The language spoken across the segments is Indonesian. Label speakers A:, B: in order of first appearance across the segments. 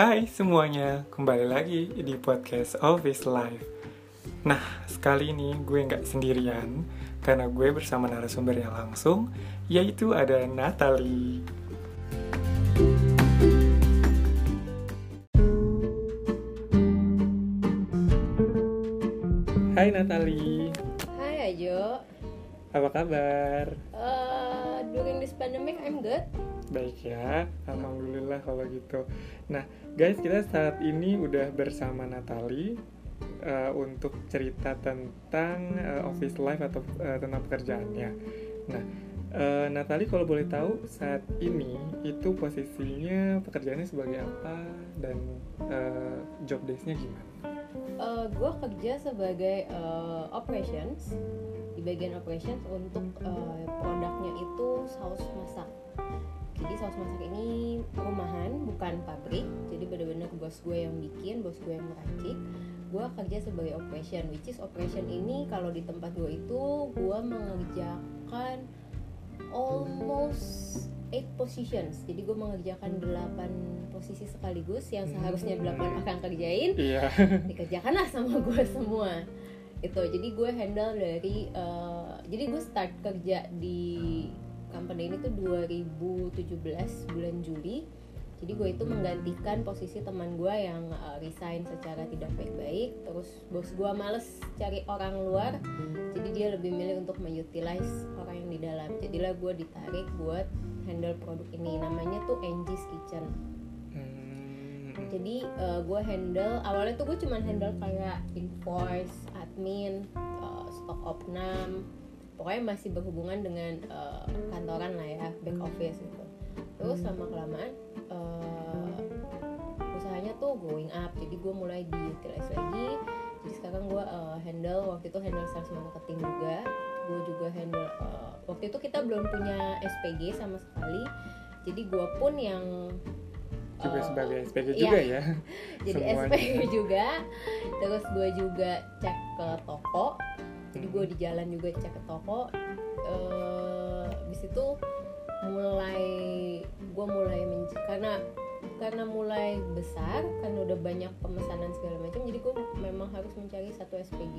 A: Hai semuanya, kembali lagi di podcast Office Life. Nah, sekali ini gue nggak sendirian karena gue bersama narasumber yang langsung, yaitu ada Natalie. Hai Natalie,
B: Hai Ajo,
A: apa kabar?
B: uh, during this pandemic I'm good.
A: Baik ya, alhamdulillah kalau gitu. Nah, guys, kita saat ini udah bersama Natali uh, untuk cerita tentang uh, office life atau uh, tentang pekerjaannya. Nah, uh, Natali kalau boleh tahu saat ini itu posisinya pekerjaannya sebagai apa dan uh, job desk-nya gimana?
B: Uh, gue kerja sebagai uh, operations di bagian operations untuk uh, produknya itu saus masak. Jadi saus masak ini rumahan bukan pabrik. Jadi benar-benar bos gue yang bikin, bos gue yang meracik. Gue kerja sebagai operation, which is operation ini kalau di tempat gue itu gue mengerjakan almost eight positions. Jadi gue mengerjakan 8 posisi sekaligus yang seharusnya 8 akan kerjain.
A: Iya.
B: Dikerjakanlah sama gue semua. Itu. Jadi gue handle dari uh, jadi gue start kerja di company ini tuh 2017 bulan Juli. Jadi gue itu menggantikan posisi teman gue yang uh, resign secara tidak baik-baik. Terus bos gue males cari orang luar, jadi dia lebih milih untuk mengutilize orang yang di dalam. Jadilah gue ditarik buat handle produk ini. Namanya tuh Angie's Kitchen.
A: Hmm,
B: Jadi uh, gue handle awalnya tuh gue cuman handle kayak invoice, admin, uh, stok opnam, pokoknya masih berhubungan dengan uh, kantoran lah ya, back office gitu. Terus lama kelamaan uh, usahanya tuh going up, jadi gue mulai diutilize lagi. Jadi sekarang gue uh, handle waktu itu handle sales marketing juga. Gue juga handle uh, waktu itu kita belum punya SPG sama sekali. Jadi gue pun yang
A: juga
B: uh,
A: sebagai SPG
B: iya.
A: juga ya.
B: jadi
A: Semuanya.
B: SPG juga terus gue juga cek ke toko jadi gue di jalan juga cek ke toko eh habis itu mulai gue mulai menc- karena karena mulai besar karena udah banyak pemesanan segala macam jadi gue memang harus mencari satu SPG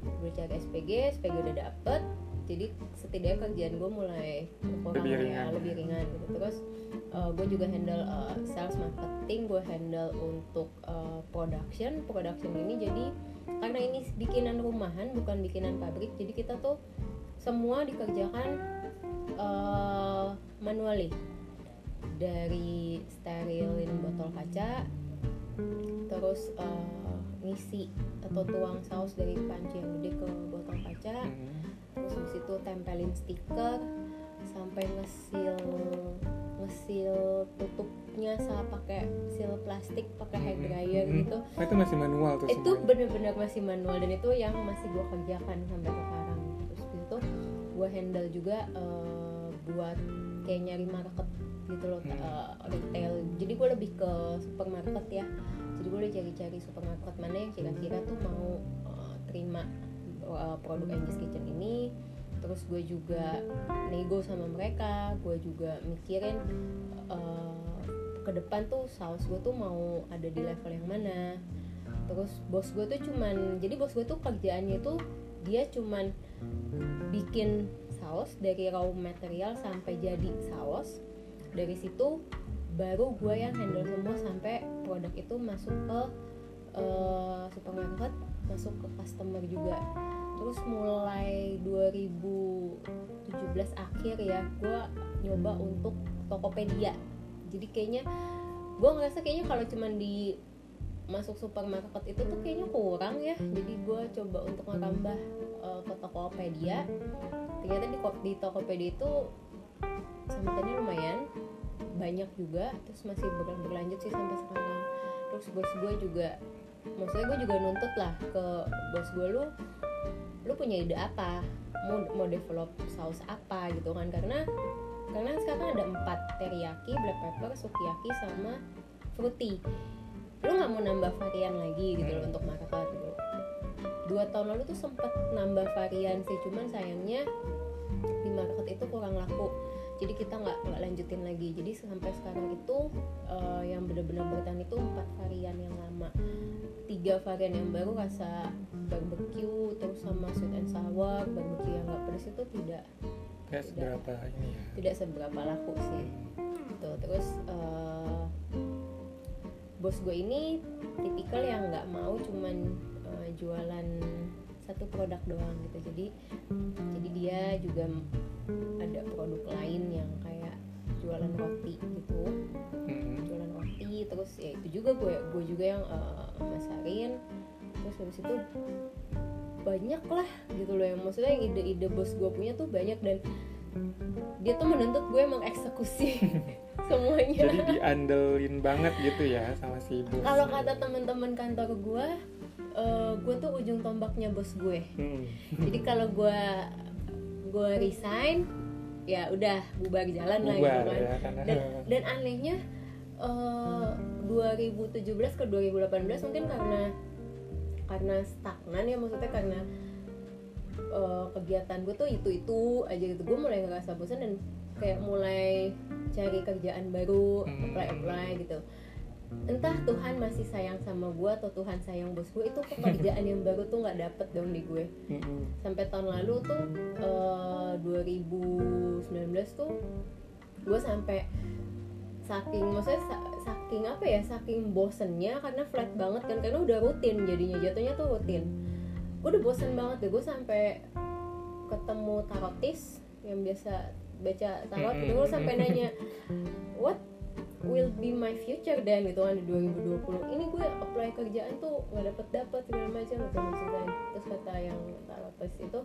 B: gue cari SPG SPG udah dapet jadi setidaknya kerjaan gue mulai berkurang
A: Lebih
B: ya,
A: ringan.
B: lebih ringan gitu terus gue juga handle uh, sales marketing gue handle untuk uh, production production ini jadi karena ini bikinan rumahan bukan bikinan pabrik jadi kita tuh semua dikerjakan uh, manually dari sterilin botol kaca terus uh, ngisi atau tuang saus dari panci yang gede ke botol kaca
A: Hmm.
B: terus habis itu tempelin stiker sampai ngesil ngesil tutupnya sama pakai seal plastik pakai hair dryer
A: Hmm.
B: gitu.
A: Oh, itu masih manual tuh
B: itu bener-bener masih manual dan itu yang masih gue kerjakan sampai sekarang. Terus itu gue handle juga eh, buat kayak nyari market gitu loh
A: Hmm.
B: eh, retail. Jadi gue lebih ke supermarket ya. Jadi gue udah cari-cari supermarket mana yang kira-kira tuh mau eh, terima eh, produk Angie's Kitchen ini terus gue juga nego sama mereka gue juga mikirin eh, ke depan tuh saus gue tuh mau ada di level yang mana. Terus bos gue tuh cuman jadi bos gue tuh kerjaannya tuh dia cuman bikin saus dari raw material sampai jadi saus. Dari situ baru gue yang handle semua sampai produk itu masuk ke eh, supermarket masuk ke customer juga. Terus mulai 2017 akhir ya gue nyoba untuk Tokopedia. Jadi kayaknya gue ngerasa kayaknya kalau cuman di masuk supermarket itu tuh kayaknya kurang ya. Jadi gue coba untuk ngerambah eh, ke Tokopedia. Ternyata di, di Tokopedia itu sambutannya lumayan banyak juga. Terus masih ber- berlanjut sih sampai sekarang. Terus bos gue juga maksudnya gue juga nuntut lah ke bos gue lu lu punya ide apa? Mau mau develop saus apa? Gitu kan. Karena karena sekarang ada empat teriyaki black pepper sukiyaki sama fruity. Lu nggak mau nambah varian lagi gitu loh untuk market gitu. Dua tahun lalu tuh sempat nambah varian sih cuman sayangnya di market itu kurang laku jadi kita nggak nggak lanjutin lagi. Jadi sampai sekarang itu uh, yang benar-benar bertahan itu empat varian yang lama. Tiga varian yang baru rasa barbecue terus sama sweet and sour barbecue yang nggak pedas itu tidak
A: Kayak seberapa ini ya?
B: tidak seberapa laku sih. Gitu. Terus uh, bos gue ini tipikal yang nggak mau cuman uh, jualan satu produk doang gitu jadi jadi dia juga ada produk lain yang kayak jualan roti gitu
A: Mm-mm.
B: jualan roti terus ya itu juga gue gue juga yang uh, masarin terus habis itu banyak lah gitu loh yang maksudnya yang ide-ide bos gue punya tuh banyak dan dia tuh menuntut gue mengeksekusi semuanya
A: Jadi diandelin banget gitu ya sama si bos.
B: kalau kata teman-teman kantor gue uh, gue tuh ujung tombaknya bos gue.
A: Hmm.
B: jadi kalau gue gue resign ya udah bubar jalan lah gitu kan.
A: ya karena
B: dan dan anehnya eh, 2017 ke 2018 mungkin karena karena stagnan ya maksudnya karena eh, kegiatan gue tuh itu itu aja gitu. Gue mulai ngerasa bosan dan kayak mulai cari kerjaan baru
A: Hmm.
B: apply apply gitu entah Tuhan masih sayang sama gue atau Tuhan sayang bos gue itu pekerjaan yang baru tuh nggak dapet dong di gue. Sampai tahun lalu tuh eh, 2019 tuh gue sampai saking maksudnya sa- saking apa ya saking bosennya karena flat banget kan karena udah rutin jadinya jatuhnya tuh rutin. Gue udah bosen banget deh gue sampai ketemu tarotis yang biasa baca tarot gue sampai nanya what will be my future dan gitu kan di 2020 ini gue apply kerjaan tuh nggak dapet dapet segala macam gitu maksudnya terus kata yang tarotis itu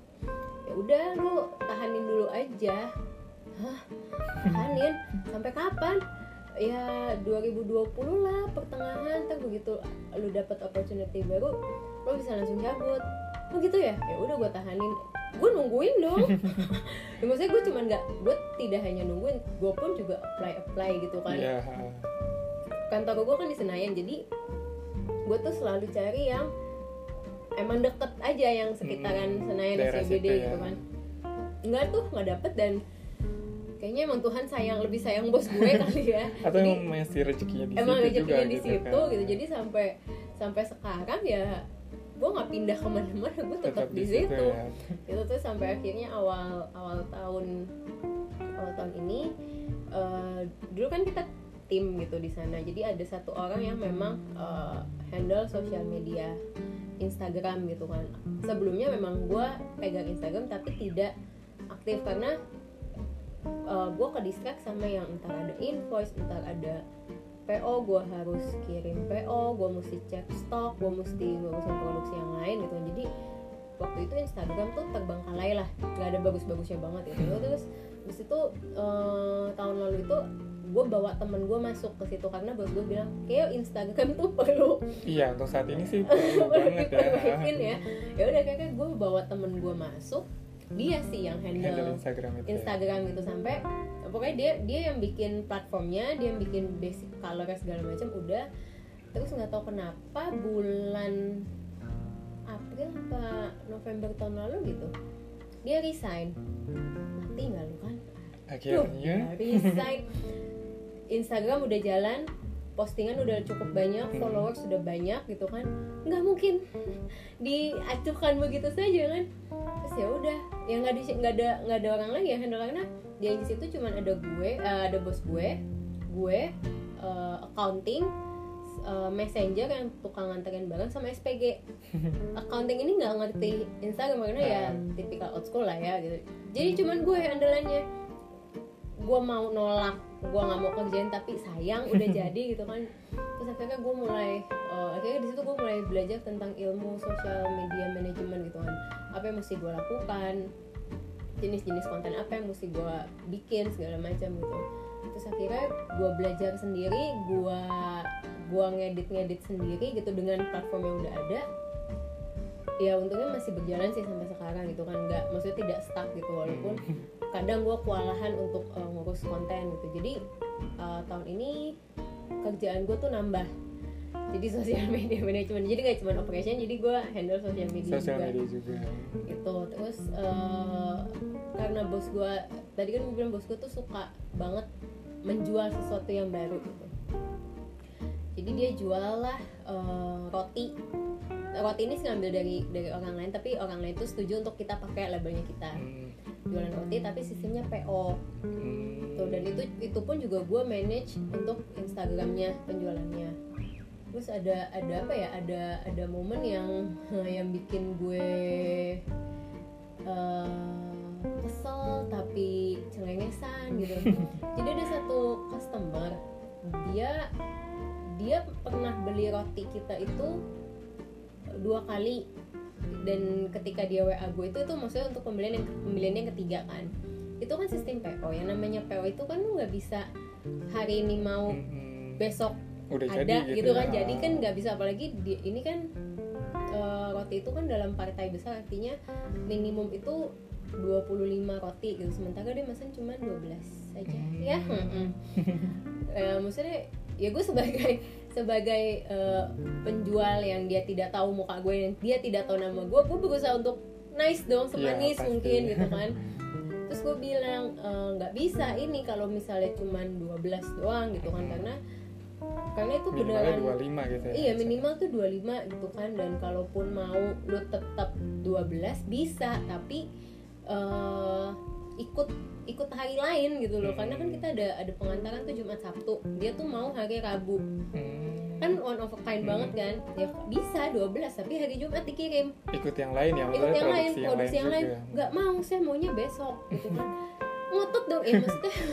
B: ya udah lu tahanin dulu aja. Hah? Tahanin? Sampai kapan? Ya 2020 lah pertengahan ntar begitu lu dapet opportunity baru lu bisa langsung cabut oh gitu ya? Ya udah gue tahanin. Gue nungguin dong. Ya, maksudnya gue cuman nggak gue tidak hanya nungguin gue pun juga apply apply gitu kan.
A: Iya.
B: kantor gue kan di Senayan jadi gue tuh selalu cari yang emang deket aja yang sekitaran
A: Hmm,
B: Senayan SCBD
A: situ ya.
B: gitu kan. Nggak tuh nggak dapet dan kayaknya emang Tuhan sayang lebih sayang bos gue kali ya.
A: Atau
B: Jadi,
A: emang masih rezekinya di
B: emang
A: situ
B: rezekinya
A: juga
B: di
A: gitu
B: situ
A: kan.
B: gitu. Jadi sampai sampai sekarang ya gue nggak pindah ke mana-mana gue tetap di situ.
A: ya.
B: itu tuh sampai akhirnya awal awal tahun awal tahun ini eh, dulu kan kita tim gitu di sana. Jadi ada satu orang yang memang eh, handle sosial media Instagram gitu kan. Sebelumnya memang gue pegang Instagram tapi tidak aktif karena gue ke distract sama yang entar ada invoice entar ada PO gue harus kirim PO gue mesti cek stok gue mesti ngurusin produksi yang lain gitu. Jadi waktu itu Instagram tuh terbengkalai lah. Nggak ada bagus-bagusnya banget gitu terus habis itu eh, tahun lalu itu gue bawa temen gue masuk ke situ karena bos gue bilang kayak Instagram tuh perlu.
A: Iya, untuk saat ini sih perlu
B: perlu
A: banget ya.
B: ya ya udah kayak gue bawa temen gue masuk dia sih yang
A: Handle
B: handle
A: Instagram itu. ya.
B: Instagram gitu sampai pokoknya dia dia yang bikin platformnya dia yang bikin basic color segala macam udah. Terus nggak tahu kenapa bulan April apa November tahun lalu gitu dia resign. Mati nggak lu kan?
A: Akhirnya?
B: Resign. Instagram udah jalan postingan udah cukup banyak followers sudah banyak gitu kan. Nggak mungkin diacuhkan begitu saja kan ya udah yang nggak di- nggak ada nggak ada orang lain ya handle karena di di situ cuman ada gue eh, ada bos gue gue eh, accounting eh, messenger yang tukang nganterin barang sama SPG accounting ini nggak ngerti Instagram karena ya tipikal old school lah ya gitu. Jadi cuman gue andalannya gue mau nolak gue nggak mau kerjain tapi sayang udah jadi gitu kan terus akhirnya gue mulai eh, akhirnya di situ gue mulai belajar tentang ilmu sosial media manajemen gitu kan. Apa yang mesti gue lakukan jenis-jenis konten apa yang mesti gue bikin segala macam gitu. Terus akhirnya gue belajar sendiri gue gue ngedit ngedit sendiri gitu dengan platform yang udah ada. Ya untungnya masih berjalan sih sampai sekarang gitu kan. Nggak maksudnya tidak stuck gitu walaupun kadang gue kewalahan untuk uh, ngurus konten gitu. Jadi uh, tahun ini kerjaan gue tuh nambah. Jadi sosial media manajemen jadi nggak cuma operation jadi gue handle sosial media juga.
A: media juga.
B: gitu. Terus uh, karena bos gue tadi kan gue bilang bos gue tuh suka banget menjual sesuatu yang baru gitu jadi dia jual lah eh, roti. Roti ini sih ngambil dari dari orang lain tapi orang lain tuh setuju untuk kita pakai labelnya kita.
A: Hmm.
B: jualan roti tapi sistemnya PO
A: Hmm.
B: tuh dan itu itu pun juga gue manage untuk Instagramnya penjualannya. Terus ada ada apa ya? Ada ada momen yang yang bikin gue eh, kesel tapi cengengesan gitu. Jadi ada satu customer dia dia pernah beli roti kita itu dua kali dan ketika dia WA gue itu itu maksudnya untuk pembelian yang pembelian yang ketiga kan itu kan sistem PO yang namanya PO itu kan lu nggak bisa hari ini mau
A: Hmm.
B: besok
A: udah
B: ada
A: jadi
B: gitu,
A: ya.
B: kan jadi kan nggak bisa apalagi di, ini kan eh, roti itu kan dalam partai besar artinya minimum itu 25 roti gitu sementara dia mesen cuma 12 saja
A: Hmm.
B: ya mm-mm. Eh, maksudnya ya gue sebagai sebagai eh, penjual yang dia tidak tahu muka gue yang dia tidak tahu nama gue gue berusaha untuk nice dong semanis
A: pasti.
B: mungkin gitu kan. Terus gue bilang "Eh, nggak bisa ini kalau misalnya cuma 12 doang gitu kan. Karena karena itu beneran
A: 25 gitu ya
B: Iya minimal tuh 25 gitu kan. Dan kalaupun mau lu tetap 12 bisa. Tapi eh ikut ikut hari lain gitu loh. Karena kan kita ada ada pengantaran tuh Jumat Sabtu. Dia tuh mau hari Rabu.
A: Hmm.
B: kan one of a kind
A: Hmm.
B: banget kan? Ya bisa 12 tapi hari Jumat dikirim.
A: Ikut yang lain ya
B: ikut yang lain
A: produksi
B: yang lain. Nggak mau saya maunya besok gitu kan. Ngotot dong ya maksudnya.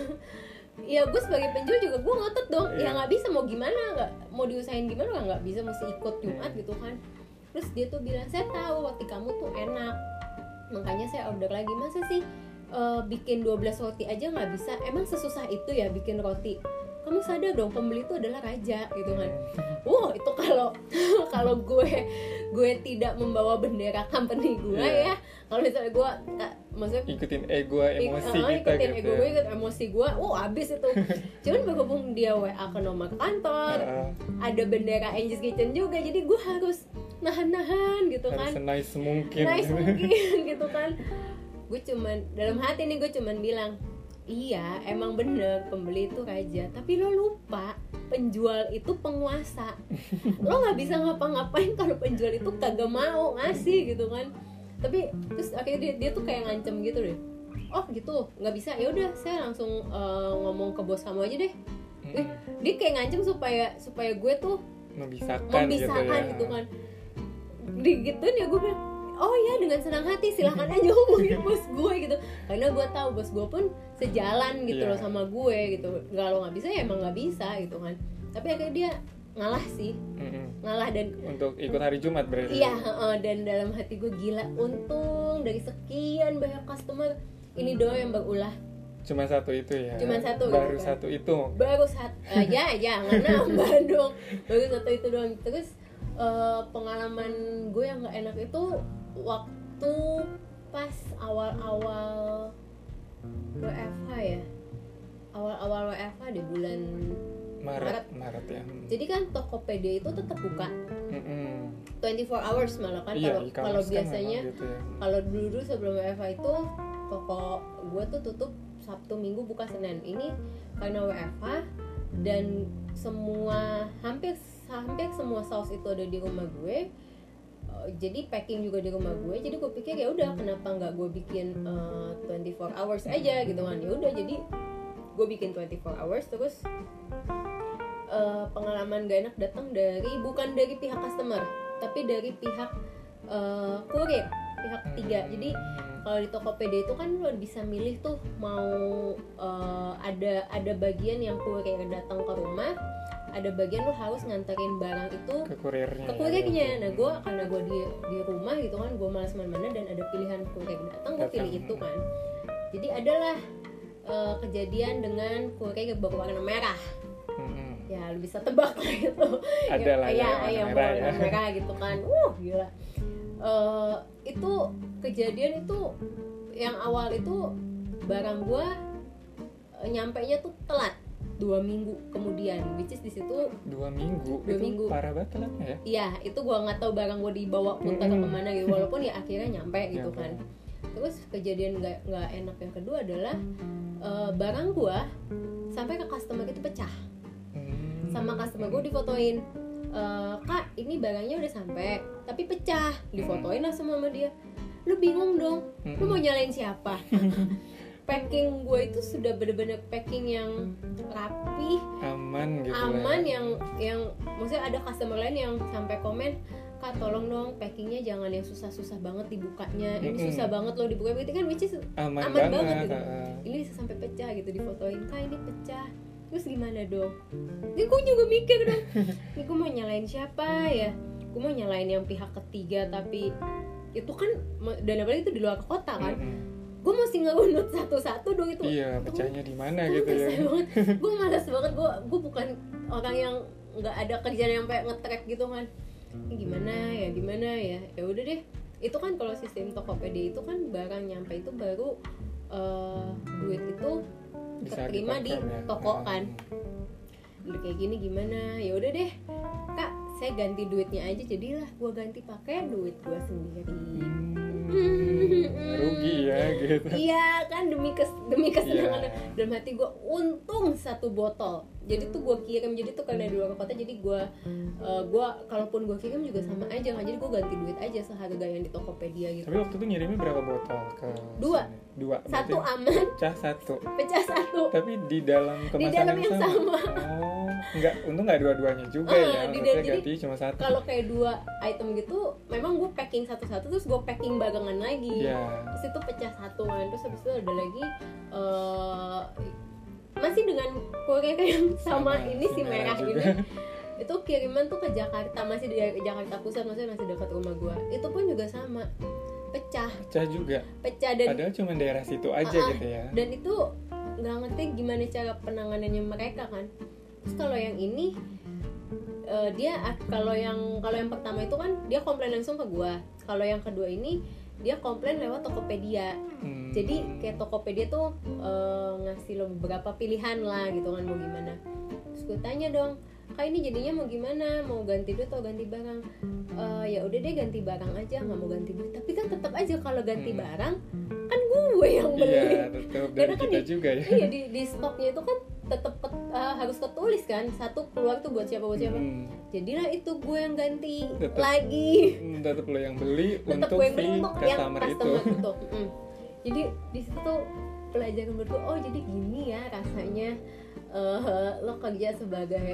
B: Ya gue sebagai penjual juga gue ngotot dong. Ya
A: Iya.
B: nggak bisa mau gimana nggak mau diusahain gimana nggak bisa mesti ikut Jumat
A: Hmm.
B: gitu kan. Terus dia tuh bilang saya tahu roti kamu tuh enak. Makanya saya order lagi masa sih eh, bikin 12 roti aja nggak bisa. Emang sesusah itu ya bikin roti? Kamu sadar dong pembeli itu adalah raja gitu kan? Wow itu kalau kalau gue gue tidak membawa bendera company gue
A: Iya.
B: ya. Kalau misalnya gue ka- maksudnya
A: ikutin ego emosi
B: ik- eh,
A: kita
B: ikutin
A: gitu
B: ego
A: ya.
B: gue ikut emosi gue wow abis itu. Cuman berhubung dia WA ke nomor kantor
A: Heeh.
B: ada bendera Angels Kitchen juga jadi gue harus nahan-nahan gitu
A: harus
B: kan.
A: nice mungkin
B: nice mungkin gitu kan gue cuman dalam hati nih gue cuman bilang iya emang bener pembeli itu raja tapi lo lupa penjual itu penguasa. Lo nggak bisa ngapa-ngapain kalau penjual itu kagak mau ngasih gitu kan. Tapi terus akhirnya dia, dia tuh kayak ngancem gitu deh. Oh gitu nggak bisa. Ya udah saya langsung eh, ngomong ke bos kamu aja deh.
A: Mm-mm.
B: dia kayak ngancem supaya supaya gue tuh
A: memisahkan,
B: memisahkan
A: gitu,
B: gitu,
A: ya.
B: kan. Digituin ya gue bilang oh ya dengan senang hati silahkan aja ngomongin bos gue gitu. Karena gue tahu bos gue pun sejalan gitu
A: Iya.
B: loh sama gue gitu. Kalau nggak bisa ya emang nggak bisa gitu kan. Tapi akhirnya dia ngalah sih. Ngalah dan
A: untuk ikut hari Jumat berarti.
B: Iya heeh, dan dalam hati gue gila untung dari sekian banyak customer ini doang yang berulah.
A: Cuma satu itu ya.
B: Cuman satu gitu
A: baru
B: kan.
A: satu itu.
B: Baru satu aja jangan nambah dong. Baru satu itu doang. Terus eh, pengalaman gue yang nggak enak itu waktu pas awal-awal WFH ya. Awal-awal WFH di bulan
A: Maret Maret. Ya.
B: Jadi kan Tokopedia itu tetap buka.
A: Mm-mm.
B: 24 hours malah kan
A: Iya,
B: kalau kalau
A: kan
B: biasanya
A: gitu ya.
B: kalau dulu dulu sebelum WFH itu toko gue tuh tutup Sabtu Minggu buka Senin. Ini karena WFH dan semua hampir hampir semua saus itu ada di rumah gue. Eh, jadi packing juga di rumah gue. Jadi gue pikir ya udah kenapa nggak gue bikin eh, 24 hours aja gitu kan. Ya udah jadi gue bikin 24 hours terus eh, pengalaman gak enak datang dari bukan dari pihak customer tapi dari pihak eh, kurir pihak ketiga jadi kalau di Tokopedia itu kan lo bisa milih tuh mau eh, ada ada bagian yang kurir datang ke rumah ada bagian lo harus nganterin barang itu
A: ke kurirnya.
B: Ke
A: ya,
B: kurirnya. Nah gue karena gue di di rumah gitu kan gue malas mana-mana dan ada pilihan kurir datang gue pilih itu kan. Jadi adalah eh, kejadian dengan kurir berwarna merah.
A: Mm-mm.
B: ya lu bisa tebak lah itu.
A: Ada lah ya,
B: ya, yang
A: merah ya.
B: merah gitu kan. Uh gila. Eh, itu kejadian itu yang awal itu barang gua eh, nyampe nya tuh telat dua minggu kemudian which is di situ
A: dua minggu
B: Dua
A: itu
B: minggu.
A: parah banget telatnya ya
B: Iya, itu gua nggak tahu barang gua dibawa muter ke
A: Mm-mm.
B: ke mana gitu. Walaupun ya akhirnya nyampe gitu
A: Nyampe.
B: kan. terus kejadian nggak nggak enak yang kedua adalah eh, barang gue sampai ke customer itu pecah
A: Hmm.
B: sama customer gue difotoin "Eh, kak ini barangnya udah sampai tapi pecah difotoin lah sama sama dia lu bingung dong lu mau nyalain siapa packing gue itu sudah bener-bener packing yang rapi
A: aman gitu
B: aman
A: lah.
B: yang yang maksudnya ada customer lain yang sampai komen kak tolong dong packingnya jangan yang susah-susah banget dibukanya ini
A: Mm-mm.
B: susah banget loh dibuka itu kan which is
A: aman,
B: aman
A: banget,
B: banget gitu. ini bisa sampai pecah gitu difotoin kak ini pecah terus gimana dong ini gue juga mikir dong ini gue mau nyalain siapa ya gue mau nyalain yang pihak ketiga tapi itu kan dan apalagi itu di luar kota kan
A: Mm-mm.
B: Gue mesti ngerunut satu-satu dong itu.
A: Iya pecahnya di mana gitu ya.
B: banget. Gue malas banget gue gue bukan orang yang nggak ada kerjaan yang kayak nge-track gitu kan. Ini gimana ya gimana ya? Ya udah deh. Itu kan kalau sistem Tokopedia itu kan barang nyampe itu baru eh, duit itu
A: Bisa
B: terima di
A: ya.
B: toko kan udah kayak gini gimana? Ya udah deh. Kak saya ganti duitnya aja jadilah. Gue ganti pakai duit gue sendiri.
A: Hmm, rugi ya gitu
B: Iya kan demi kes demi kesenangan
A: Iya.
B: dalam hati gue untung satu botol. Jadi tuh gue kirim jadi tuh karena di luar kota jadi gue eh, gue kalaupun gue kirim juga sama aja nggak jadi gue ganti duit aja seharga yang di Tokopedia gitu.
A: tapi waktu itu ngirimnya berapa botol ke
B: Dua.
A: sini? dua
B: Satu aman,
A: pecah satu
B: pecah satu.
A: tapi di dalam kemasan
B: dalam yang sama.
A: oh nggak untung nggak dua-duanya juga
B: Ah,
A: ya
B: di-
A: maksudnya
B: jadi-
A: ganti cuma satu
B: Kalau kayak dua item gitu, memang gue packing satu-satu terus gue packing bagangan lagi.
A: Iya.
B: Terus itu pecah satu kan, terus habis itu ada lagi eh masih dengan kurir yang sama, ini si merah
A: juga.
B: ini itu kiriman tuh ke Jakarta masih di Jakarta Pusat maksudnya masih dekat rumah gua itu pun juga sama pecah
A: pecah juga
B: pecah dan
A: padahal cuma daerah situ aja
B: ah.
A: gitu ya
B: dan itu nggak ngerti gimana cara penanganannya mereka kan terus kalau yang ini eh, dia kalau yang kalau yang pertama itu kan dia komplain langsung ke gua. Kalau yang kedua ini dia komplain lewat Tokopedia.
A: Hmm.
B: jadi kayak Tokopedia tuh eh, ngasih lo beberapa pilihan lah gitu kan mau gimana. Terus gue tanya dong kak ini jadinya mau gimana? Mau ganti duit atau ganti barang? "Eh, ya udah deh ganti barang aja nggak mau ganti duit. Tapi kan tetap aja kalau ganti
A: Hmm.
B: barang kan gue yang beli.
A: iya tetap
B: Karena kan
A: kita
B: di-
A: juga ya.
B: iya di, di stoknya itu kan tetap eh, harus ketulis kan satu keluar tuh buat siapa buat siapa
A: Hmm.
B: jadilah itu gue yang ganti
A: Tetep.
B: lagi
A: Hmm, tetap lo yang beli
B: tetap
A: untuk
B: gue yang beli untuk yang
A: customer itu
B: itu Mm. jadi di situ tuh pelajaran berdua oh jadi gini ya rasanya eh, lo kerja sebagai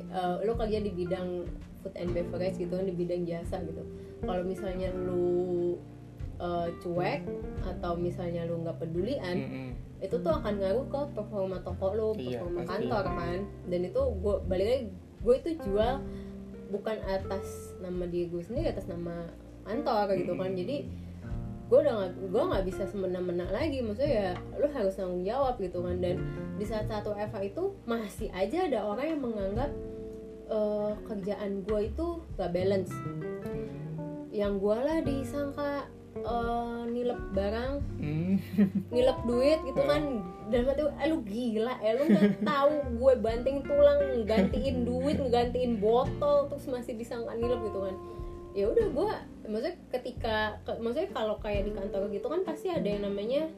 B: eh, lo kerja di bidang food and beverage gitu kan di bidang jasa gitu kalau misalnya lu eh, cuek atau misalnya lu nggak pedulian
A: Mm-mm.
B: itu tuh akan ngaruh ke performa toko lo,
A: Iya,
B: performa
A: pasti.
B: kantor kan. Dan itu gue balik lagi gue itu jual bukan atas nama diri gue sendiri, atas nama kantor gitu kan. Jadi gue udah nggak gue nggak bisa semena-mena lagi maksudnya ya lu harus tanggung jawab gitu kan dan di saat satu FA itu masih aja ada orang yang menganggap eh, kerjaan gue itu gak balance yang gue lah disangka eh, nilep barang
A: Hmm.
B: nilep duit gitu kan. Dan mati eh lu gila eh lu nggak tahu gue banting tulang gantiin duit gantiin botol terus masih disangka nilep gitu kan. Ya udah gue maksudnya ketika ke- maksudnya kalau kayak di kantor gitu kan pasti ada yang namanya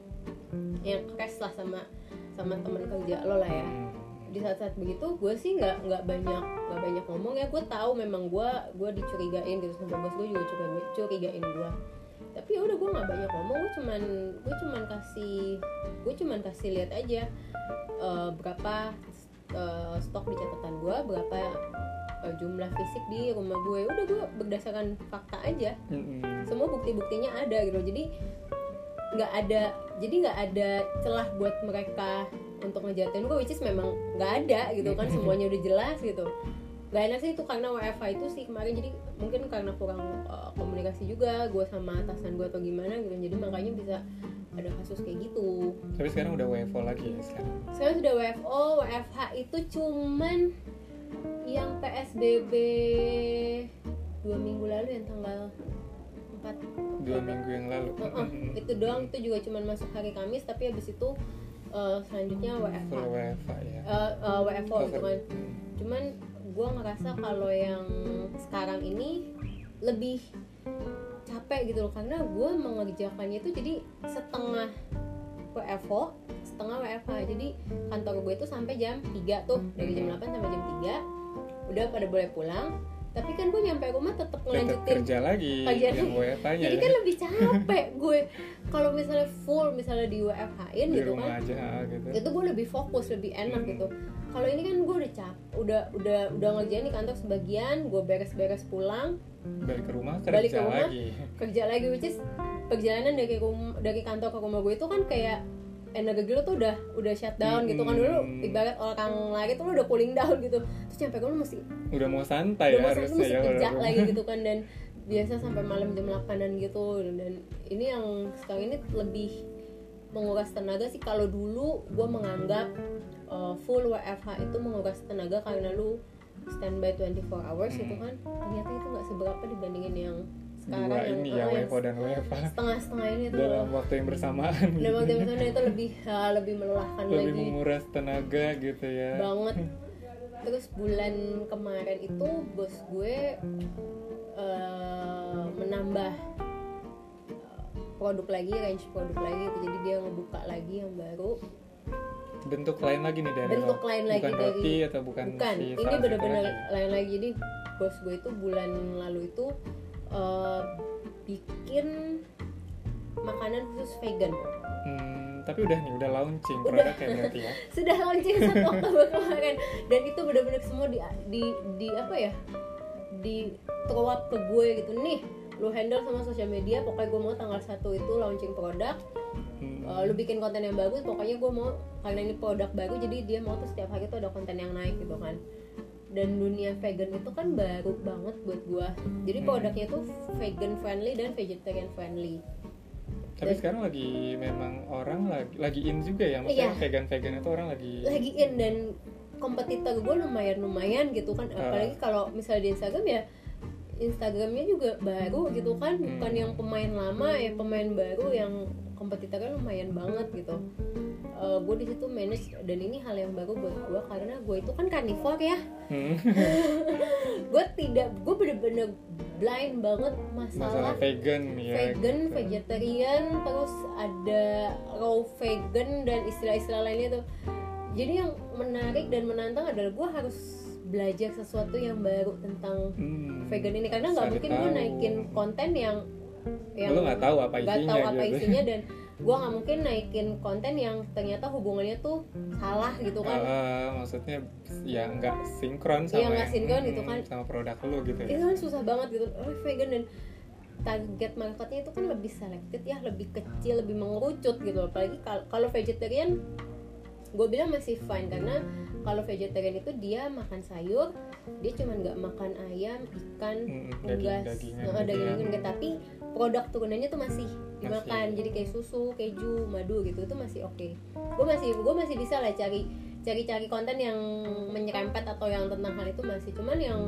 B: yang crash lah sama sama teman kerja lo lah ya.
A: Hmm.
B: di saat-saat begitu gue sih nggak nggak banyak nggak banyak ngomong ya. Gue tahu memang gue gue dicurigain gitu sama bos gue juga curigain, curigain gue tapi ya udah gue nggak banyak ngomong gue cuman gue cuman kasih gue cuman kasih lihat aja eh, berapa eh, stok di catatan gue berapa eh, jumlah fisik di rumah gue udah gue berdasarkan fakta aja. Semua bukti-buktinya ada gitu. Jadi nggak ada jadi nggak ada celah buat mereka untuk ngejatuhin gue which is memang nggak ada gitu kan. Semuanya udah jelas gitu gak enak sih itu karena WFH itu sih kemarin. Jadi mungkin karena kurang uh, komunikasi juga gue sama atasan gue atau gimana gitu. Jadi makanya bisa ada kasus kayak gitu.
A: Tapi sekarang udah WFO lagi ya sekarang?
B: Sekarang sudah WFO WFH itu cuman yang PSBB dua minggu lalu yang tanggal 4
A: dua minggu yang lalu.
B: Heeh,
A: Mm-mm.
B: itu doang. Itu juga cuman masuk hari Kamis. Tapi habis itu eh, selanjutnya WFH
A: full WFA ya.
B: Eh, eh, WFO gitu kan.
A: Hmm.
B: cuman gue ngerasa kalau yang sekarang ini lebih capek gitu loh karena gue mengerjakannya itu jadi setengah WFO setengah WFH jadi kantor gue itu sampai jam 3 tuh dari jam 8 sampai jam 3 udah pada boleh pulang tapi kan gue nyampe rumah tetap ngelanjutin
A: kerja lagi
B: kerja
A: yang WFH-nya
B: jadi
A: ya.
B: kan lebih capek gue kalau misalnya full misalnya di WFH-in
A: di
B: gitu
A: rumah
B: kan
A: aja gitu.
B: itu gue lebih fokus lebih enak
A: Hmm.
B: gitu. Kalau ini kan gue udah cap udah udah udah ngerjain di kantor sebagian gue beres-beres pulang.
A: Balik ke rumah kerja
B: Balik ke rumah,
A: lagi.
B: kerja lagi which is perjalanan dari rum dari kantor ke rumah gue itu kan kayak energi lu tuh udah udah shutdown gitu kan. Dulu
A: Hmm.
B: ibarat orang lari tuh lu udah cooling down gitu. Terus nyampe ke rumah masih
A: udah mau santai
B: udah
A: ya
B: mau
A: harusnya ya
B: kerja
A: kalau-
B: lagi gitu kan. Dan biasa sampai malam jam 8an gitu. Dan ini yang sekarang ini lebih menguras tenaga sih. Kalau dulu gue menganggap uh, full WFH itu menguras tenaga karena lu standby 24 hours gitu
A: Hmm.
B: kan. Ternyata itu nggak seberapa dibandingin yang sekarang
A: dua ini ya
B: ah, yang
A: WFO dan WFH
B: setengah-setengah ini tuh.
A: Dalam waktu yang bersamaan.
B: Dan waktu yang sana itu lebih ah, lebih melelahkan
A: lebih
B: lagi.
A: menguras tenaga gitu ya.
B: Banget. Terus bulan kemarin itu bos gue eh, menambah eh, produk lagi range produk lagi. Gitu. jadi dia ngebuka lagi yang baru.
A: Bentuk lain lagi nih dari
B: Bentuk lain lagi
A: bukan
B: dari-
A: roti atau bukan
B: bukan.
A: si
B: ini
A: itu lagi.
B: lain lagi. Jadi bos gue itu bulan lalu itu eh, bikin makanan khusus vegan.
A: Hmm, tapi udah nih udah launching
B: Udah.
A: produk kayak berarti ya.
B: Sudah launching satu Oktober kemarin. Dan itu benar-benar semua di, di di apa ya? Di throw up ke gue gitu. Nih lu handle sama sosial media pokoknya gue mau tanggal satu itu launching produk.
A: Hmm.
B: Uh, lu bikin konten yang bagus pokoknya gue mau karena ini produk baru jadi dia mau tuh setiap hari tuh ada konten yang naik gitu kan dan dunia vegan itu kan baru banget buat gue jadi
A: Hmm.
B: produknya tuh vegan friendly dan vegetarian friendly
A: tapi
B: dan-
A: sekarang lagi memang orang lagi lagi in juga ya maksudnya
B: Iya.
A: vegan vegan itu orang lagi
B: lagi in dan kompetitor gue lumayan lumayan gitu kan
A: Ah.
B: apalagi kalau misalnya di Instagram ya Instagramnya juga baru gitu kan bukan
A: Hmm.
B: yang pemain lama ya pemain baru yang kompetitornya lumayan banget gitu gue di situ manage dan ini hal yang baru buat gue karena gue itu kan carnivore ya
A: Hmm.
B: gue tidak gue bener-bener blind banget
A: masalah
B: masalah
A: vegan ya
B: vegan,
A: gitu.
B: vegetarian, terus ada raw vegan dan istilah-istilah lainnya tuh. Jadi yang menarik dan menantang adalah gue harus belajar sesuatu yang baru tentang
A: Hmm.
B: vegan ini. Karena nggak mungkin gue naikin konten yang yang
A: Lu nggak tahu apa isinya
B: tahu apa
A: gitu.
B: isinya dan gue nggak mungkin naikin konten yang ternyata hubungannya tuh salah gitu kan.
A: Eh, maksudnya ya nggak sinkron sama
B: Iya, nggak
A: yang-
B: sinkron
A: hmm,
B: gitu kan.
A: sama produk lu gitu ya.
B: Itu kan susah banget gitu. Oh vegan dan target marketnya itu kan lebih selected ya lebih kecil lebih mengerucut gitu. Apalagi kal- kalau vegetarian gue bilang masih fine karena kalau vegetarian itu dia makan sayur dia cuma nggak makan ayam ikan
A: Hmm,
B: unggas Nah,
A: gitu
B: daging
A: ya.
B: daging tapi produk turunannya tuh masih dimakan
A: Masih.
B: jadi kayak susu keju madu gitu itu masih oke gue masih gue masih bisa lah cari cari cari konten yang menyerempet atau yang tentang hal itu masih cuman yang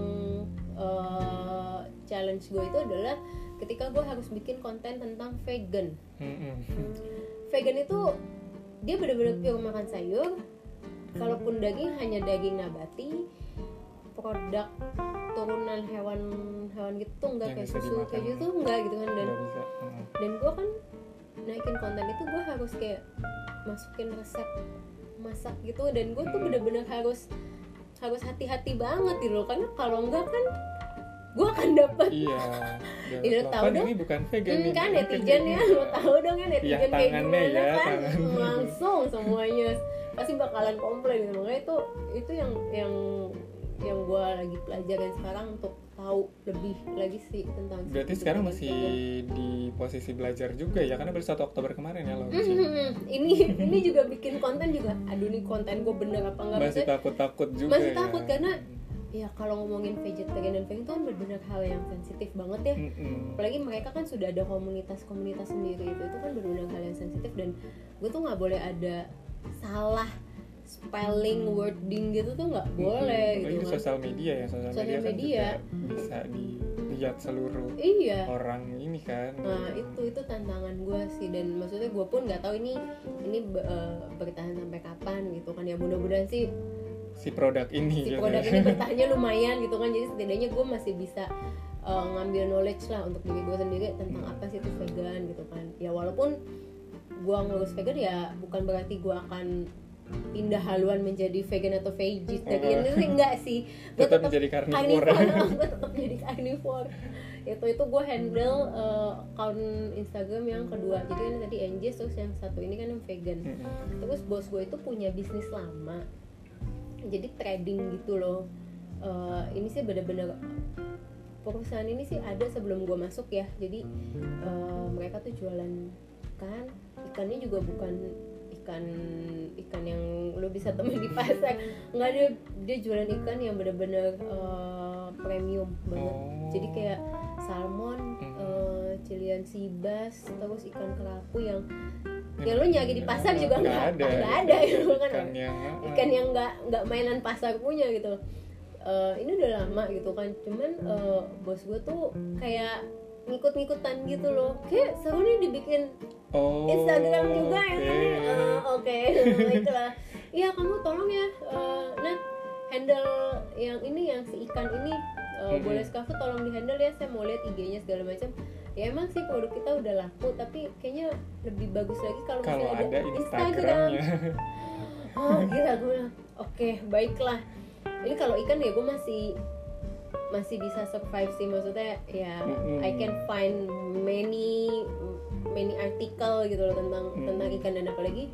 B: eh, challenge gue itu adalah ketika gue harus bikin konten tentang vegan
A: Hmm, hmm.
B: vegan itu dia benar-benar pure makan sayur kalaupun daging hanya daging nabati produk turunan hewan hewan gitu enggak
A: Yang
B: kayak susu kayak gitu enggak gitu kan. Dan
A: bisa
B: dan gue kan naikin konten itu gue harus kayak masukin resep masak gitu. Dan gue tuh bener-bener harus harus hati-hati banget gitu loh. Karena kalau enggak kan gue akan dapet.
A: Iya
B: Ini
A: Loh,
B: tahu
A: kan
B: dong.
A: ini bukan vegan
B: Hmm, kan netizen ya. lo tahu dong ya netizen
A: Iya,
B: kayak gimana
A: ya,
B: kan?
A: tangannya.
B: langsung semuanya pasti bakalan komplain gitu. Makanya itu itu yang yang yang gue lagi pelajarin sekarang untuk tahu lebih lagi sih tentang
A: berarti sekarang masih
B: vegan.
A: di posisi belajar juga ya? Karena baru 1 Oktober kemarin ya launching
B: Mhm, ini ini juga bikin konten juga. Aduh nih konten gue bener apa enggak
A: masih
B: Maksudnya,
A: takut-takut juga
B: masih
A: ya.
B: takut karena ya kalau ngomongin vegetarian dan vegan itu kan benar-benar hal yang sensitif banget ya.
A: Mm-mm.
B: apalagi mereka kan sudah ada komunitas-komunitas sendiri itu itu kan benar-benar hal yang sensitif dan gue tuh nggak boleh ada salah spelling wording gitu tuh nggak boleh
A: Apalagi
B: gitu kan.
A: sosial media ya sosial,
B: Sosial
A: media, kan juga bisa dilihat seluruh
B: iya.
A: orang ini kan.
B: Nah itu itu tantangan gue sih dan maksudnya gue pun nggak tahu ini ini eh, bertahan sampai kapan gitu kan. Ya mudah-mudahan sih
A: si produk ini
B: si
A: gitu
B: produk
A: ya.
B: ini bertahannya lumayan gitu kan. Jadi setidaknya gue masih bisa uh, ngambil knowledge lah untuk diri gue sendiri tentang apa sih itu vegan gitu kan. Ya walaupun gue ngurus vegan ya bukan berarti gue akan pindah haluan menjadi vegan atau veggie.
A: Oh.
B: itu sih enggak sih. Gua
A: Tetap menjadi carnivore.
B: gue tetap jadi carnivore itu itu gue handle uh, account Instagram yang kedua. Jadi kan tadi Angie terus yang satu ini kan yang vegan. Terus bos gue itu punya bisnis lama. Jadi trading gitu loh. Eh, ini sih bener-bener perusahaan ini sih ada sebelum gue masuk ya. Jadi eh, mereka tuh jualan ikan ikannya juga bukan ikan ikan yang lo bisa temuin di pasar. Nggak ada dia jualan ikan yang bener-bener eh, premium banget.
A: Oh.
B: jadi kayak salmon
A: Hmm.
B: eh, cilian sibas terus ikan kerapu yang ya lo nyari di pasar juga nggak
A: ada.
B: nggak ada gitu kan.
A: Ikan yang ah,
B: ikan yang nggak nggak mainan pasar punya gitu. Eh, ini udah lama gitu kan. Cuman eh, bos gue tuh kayak ngikut-ngikutan gitu loh. Kayak seru nih dibikin
A: oh,
B: Instagram juga ya kan?
A: Oke.
B: Eh, oke. Itulah. Iya kamu tolong ya eh, Nat handle yang ini yang si ikan ini eh,
A: Mhm.
B: boleh Skafu tolong di handle ya. Saya mau lihat IG-nya segala macam. Ya emang sih produk kita udah laku tapi kayaknya lebih bagus lagi kalau misalnya
A: ada Instagramnya.
B: Oh gila gue oke baiklah. Ini kalau ikan ya gue masih masih bisa survive sih. Maksudnya ya
A: Mm-mm.
B: I can find many many artikel gitu loh tentang
A: Mm.
B: tentang ikan. Dan apalagi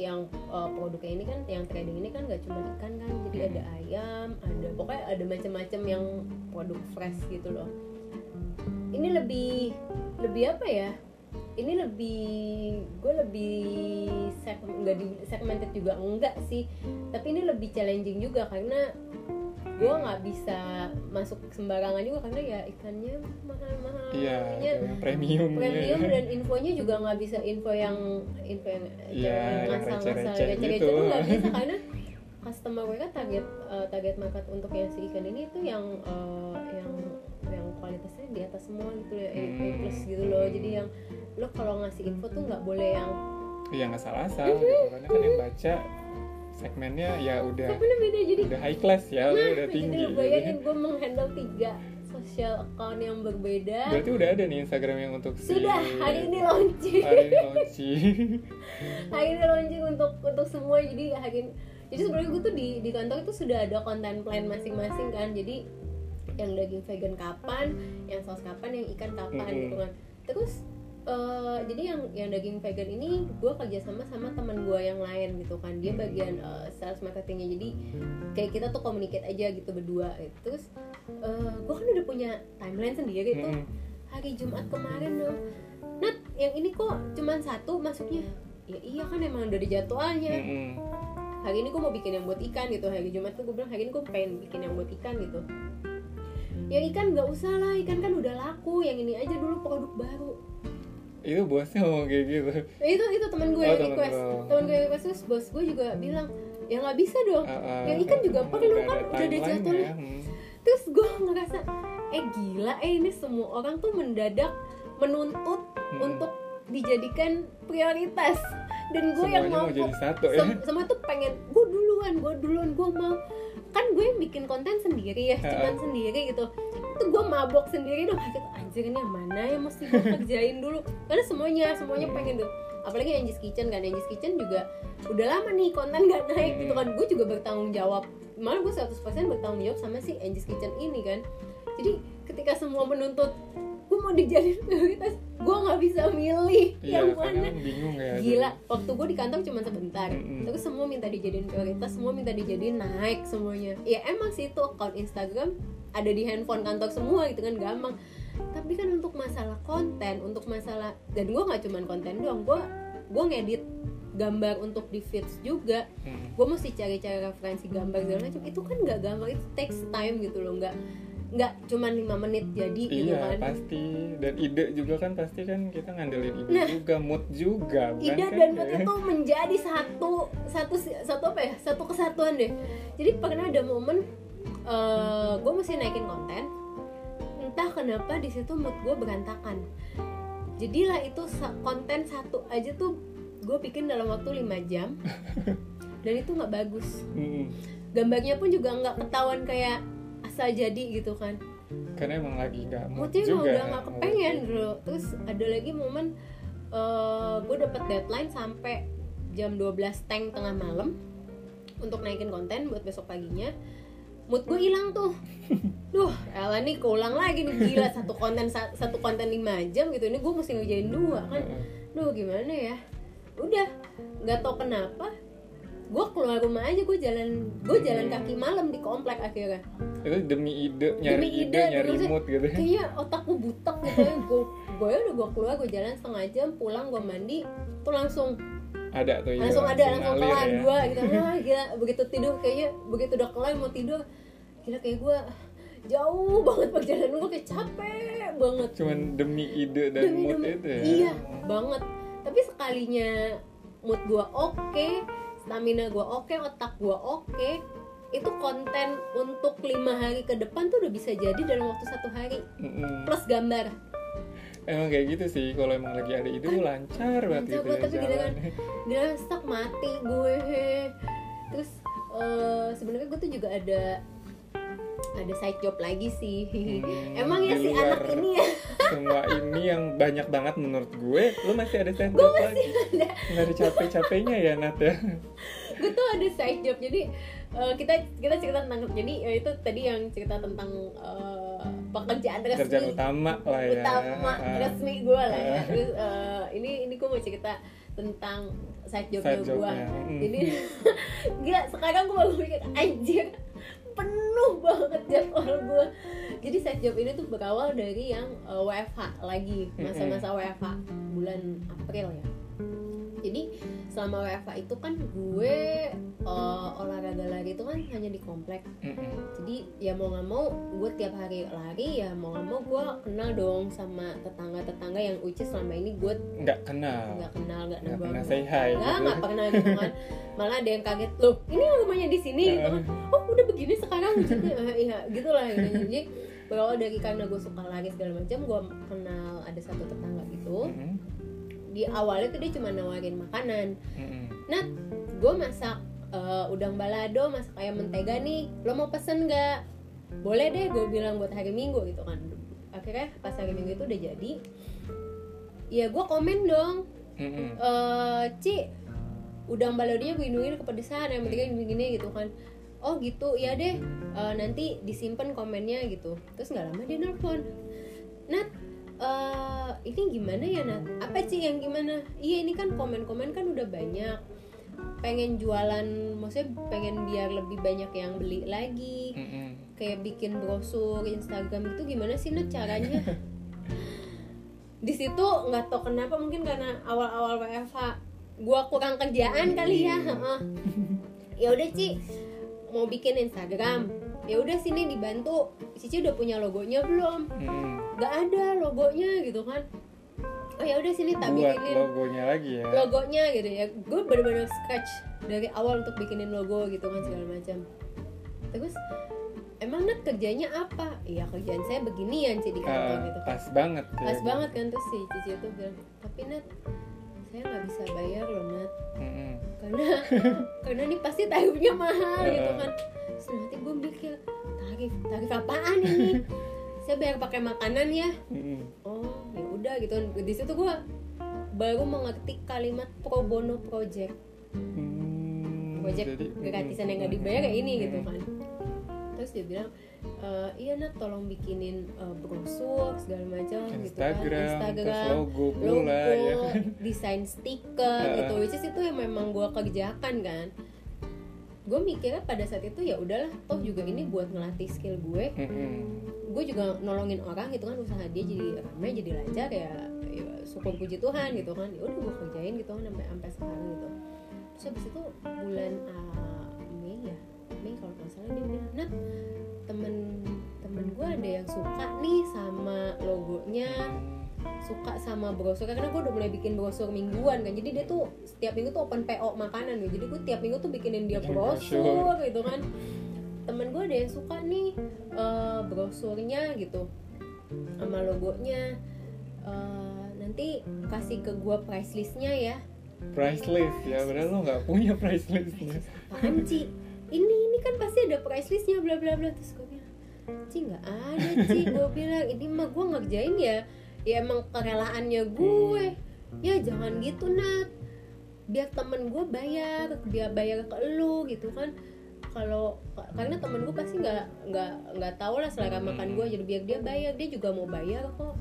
B: yang uh, produknya ini kan yang trading ini kan gak cuma ikan kan. Jadi
A: Mm.
B: ada ayam ada pokoknya ada macam-macam yang produk fresh gitu loh. Ini lebih lebih apa ya? Ini lebih gue lebih nggak di segmented juga. Enggak sih. Tapi ini lebih challenging juga karena gue nggak bisa masuk sembarangan juga karena ya ikannya mahal-mahal.
A: Iya
B: Makanya
A: ada yang premium
B: premium dan infonya juga nggak bisa info yang info yang
A: Iya, yang
B: ngasal-ngasal
A: receh-receh gitu.
B: tuh nggak bisa karena customer gue kan target eh, target market untuk yang si ikan ini tuh yang eh, yang yang kualitasnya di atas semua gitu ya A, A plus gitu loh. Jadi yang lo kalau ngasih info tuh nggak boleh yang
A: iya nggak salah-salah gitu. Karena kan yang baca segmennya ya udah
B: beda jadi
A: udah high class ya udah
B: jadi
A: tinggi gitu.
B: bayangin gue menghandle tiga social account yang berbeda
A: berarti udah ada nih Instagram yang untuk si-
B: sudah hari ini launching
A: hari ini launching
B: hari ini launching untuk untuk semua jadi hari ini jadi sebenarnya gue tuh di di kantor itu sudah ada konten plan masing-masing kan jadi yang daging vegan kapan yang saus kapan yang ikan kapan
A: Mm-mm.
B: gitu kan terus eh, jadi yang yang daging vegan ini gue kerjasama sama teman gue yang lain gitu kan. Dia bagian eh, sales marketingnya. Jadi kayak kita tuh communicate aja gitu berdua. Terus gue kan udah punya timeline sendiri
A: Mm-mm.
B: hari Jumat kemarin dong. Nat yang ini kok cuman satu masuknya? Ya iya kan emang dari jadwalnya. Hari ini gue mau bikin yang buat ikan gitu. Hari Jumat tuh gue bilang hari ini gue pengen bikin yang buat ikan gitu. Yang ikan nggak usah lah. Ikan kan udah laku. Yang ini aja dulu produk baru
A: itu bosnya ngomong kayak gitu
B: itu itu teman gue
A: Oh,
B: yang
A: temen
B: request
A: lo.
B: teman gue yang request terus bos gue juga bilang ya nggak bisa dong
A: Ah, ah.
B: yang ikan juga perlu kan udah ada jadwalnya
A: hmm.
B: terus gue ngerasa eh gila eh ini semua orang tuh mendadak menuntut
A: Hmm.
B: untuk dijadikan prioritas dan gue yang mau
A: mau jadi satu ya
B: sem- semua tuh pengen gue duluan gue duluan gue mau kan gue yang bikin konten sendiri ya cuman sendiri gitu itu gue mabok sendiri dong. Gitu anjir ini yang mana yang mesti gue kerjain dulu. Karena semuanya semuanya pengen tuh. Apalagi Angie's Kitchen kan. Angie's Kitchen juga udah lama nih konten gak naik gitu kan. Gue juga bertanggung jawab. Malah gue 100% bertanggung jawab sama si Angie's Kitchen ini kan. Jadi ketika semua menuntut gue mau dijadiin prioritas gue nggak bisa milih
A: iya
B: yang mana.
A: kan bingung ya
B: gila waktu gue di kantor cuma sebentar.
A: Mm-mm.
B: terus semua minta dijadiin prioritas semua minta dijadiin naik semuanya. Ya emang sih itu account Instagram ada di handphone kantor semua gitu kan gampang. Tapi kan untuk masalah konten untuk masalah dan gue nggak cuma konten doang gue gue ngedit gambar untuk di feeds juga.
A: Hmm.
B: gue mesti cari-cari referensi gambar segala macam. Itu kan nggak gampang itu takes time gitu loh nggak nggak cuma lima menit jadi gitu
A: iya
B: kan.
A: pasti. Dan ide juga kan pasti kan kita ngandelin ide
B: Nah.
A: juga mood juga bukan
B: ide
A: kan?
B: dan mood itu menjadi satu satu satu apa ya? Satu kesatuan deh. Jadi pernah ada momen gue mesti naikin konten. Entah kenapa di situ mood gue berantakan. Jadilah itu konten satu aja tuh gue bikin dalam waktu 5 jam. Dan itu nggak bagus. Gambarnya pun juga nggak ketahuan kayak asal jadi gitu kan.
A: Karena emang lagi nggak mood
B: moodnya
A: juga.
B: udah nggak kepengen bro. Terus ada lagi momen eh gue dapet deadline sampai jam 12 tank tengah malam untuk naikin konten buat besok paginya mood gue hilang tuh. Duh Ella nih keulang lagi nih gila satu konten sa- satu konten 5 jam gitu ini gue mesti ngerjain dua kan. Duh gimana ya? Udah nggak tau kenapa gue keluar rumah aja gue jalan gue jalan kaki malam di komplek akhirnya.
A: Itu demi ide nyari
B: Demi
A: ide,
B: ide,
A: nyari mood gitu
B: kayaknya otakku butek gitu ya. Gue gue udah gue keluar gue jalan setengah jam pulang gue mandi tuh langsung
A: ada tuh iya,
B: langsung ada langsung
A: ngalir
B: kelar
A: ya.
B: gue gitu wah gila begitu tidur kayaknya begitu udah kelar mau tidur gila kayak gue jauh banget perjalanan gue kayak capek banget.
A: Cuman demi ide dan
B: Demi-
A: mood
B: demi-
A: itu ya?
B: iya banget. Tapi sekalinya mood gue oke stamina gue oke otak gue oke itu konten untuk lima hari ke depan tuh udah bisa jadi dalam waktu satu hari.
A: Mm-mm.
B: plus gambar
A: emang kayak gitu sih kalau emang lagi ada ide lancar banget
B: Lancar
A: gitu ya
B: tapi gila kan.
A: jalan.
B: dia stuck mati gue. Terus eh, sebenarnya gue tuh juga ada ada side job lagi sih.
A: Hmm,
B: emang ya si anak ini ya?
A: semua ini yang banyak banget menurut gue lu masih ada stand up lagi. nggak ada capek-capeknya ya Nat ya
B: gue tuh ada side job. Jadi eh, kita kita cerita tentang jadi eh, itu tadi yang cerita tentang eh, pekerjaan resmi.
A: Kerjaan utama lah ya.
B: Utama
A: Ah.
B: resmi gue lah ya.
A: Ah.
B: terus eh, ini ini gue mau cerita tentang side job
A: Side
B: gue
A: job-nya, mm.
B: jadi gila sekarang gue baru mikir anjir penuh banget jadwal gue jadi side job ini tuh berawal dari yang eh, WFH lagi masa-masa WFH bulan April ya jadi selama WFH itu kan gue eh, olahraga lari itu kan hanya di komplek
A: Mm-mm.
B: jadi ya mau nggak mau gue tiap hari lari ya mau nggak mau gue kenal dong sama tetangga-tetangga yang uci selama ini gue
A: nggak kenal
B: nggak kenal nggak
A: nggak say hi
B: nggak
A: gitu.
B: nggak pernah gitu kan malah ada yang kaget loh ini rumahnya di sini gitu kan oh udah begini sekarang wujudnya Ah, iya gitulah gitu. jadi berawal dari karena gue suka lari segala macam gue kenal ada satu tetangga gitu
A: Mm-mm.
B: Di awalnya tuh dia cuma nawarin makanan
A: Mm-mm.
B: Nat, gue masak eh, udang balado, masak ayam mentega nih. Lo mau pesen nggak? Boleh deh, gue bilang buat hari Minggu gitu kan. Akhirnya pas hari Minggu itu udah jadi. Ya gue komen dong, eh Ci, udang baladonya gue hidungin kepedesan, ayam mentega gini-gini gitu kan. Oh gitu, ya deh. eh, nanti disimpan komennya gitu. Terus nggak lama dia nelfon. Nat, eh ini gimana ya Nat? Apa sih yang gimana? Iya ini kan komen-komen kan udah banyak. Pengen jualan, maksudnya pengen biar lebih banyak yang beli lagi.
A: Mm-mm.
B: Kayak bikin brosur Instagram itu gimana sih Nat caranya? Di situ nggak tau kenapa mungkin karena awal-awal WFH gua kurang kerjaan kali ya. heeh. ya udah Ci, mau bikin Instagram. Ya udah sini dibantu. Cici udah punya logonya belum?
A: Mm-mm.
B: nggak ada logonya gitu kan oh ya udah sini tak
A: buat
B: bikinin
A: logonya lagi ya
B: logonya gitu ya gue bener-bener sketch dari awal untuk bikinin logo gitu kan segala macam terus emang Nat kerjanya apa iya kerjaan saya beginian sih di kantor
A: Ah,
B: gitu kan
A: pas banget ya.
B: pas banget kan terus si Cici itu bilang tapi Nat saya nggak bisa bayar loh Nat
A: Mm-mm.
B: karena karena ini pasti tarifnya mahal
A: Heeh.
B: gitu kan terus nanti gue mikir tarif tarif apaan ini? Saya bayar pakai makanan ya. Oh ya udah gitu. Di situ gue baru mengerti kalimat pro bono project.
A: Hmm,
B: project
A: jadi-
B: gratisan yang nggak dibayar kayak ini gitu kan. Terus dia bilang "Eh, iya Nat tolong bikinin eh, brosur segala macam gitu kan.
A: Instagram, terus logo
B: logo,
A: ya kan.
B: desain stiker gitu which is itu yang memang gue kerjakan kan gue mikirnya pada saat itu ya udahlah toh juga ini buat ngelatih skill gue.
A: Mm-mm.
B: gue juga nolongin orang gitu kan usaha dia jadi ramai jadi lancar ya, ya syukur puji Tuhan gitu kan. Ya udah gue kerjain gitu kan sampai sampai sekarang gitu. Terus habis itu bulan ah, Mei ya Mei kalau nggak salah dia bilang Nat temen temen gue ada yang suka nih sama logonya suka sama brosur karena gue udah mulai bikin brosur mingguan kan. Jadi dia tuh setiap minggu tuh open PO makanan gitu. Jadi gue tiap minggu tuh bikinin dia
A: Bikin
B: brosur gitu kan. Temen gue ada yang suka nih eh, brosurnya gitu sama logonya. Eh, nanti kasih ke gue price listnya ya.
A: Price list? Ya padahal lo nggak punya price listnya
B: apaan Ci? ini ini kan pasti ada price listnya bla bla bla. Terus gue bilang Ci nggak ada Ci. Gue bilang ini mah gue ngerjain ya ya emang kerelaannya gue. Ya jangan gitu Nat. Biar temen gue bayar biar bayar ke lu gitu kan. Kalau karena temen gue pasti nggak nggak nggak tahu lah selera makan gue. Jadi biar dia bayar dia juga mau bayar kok.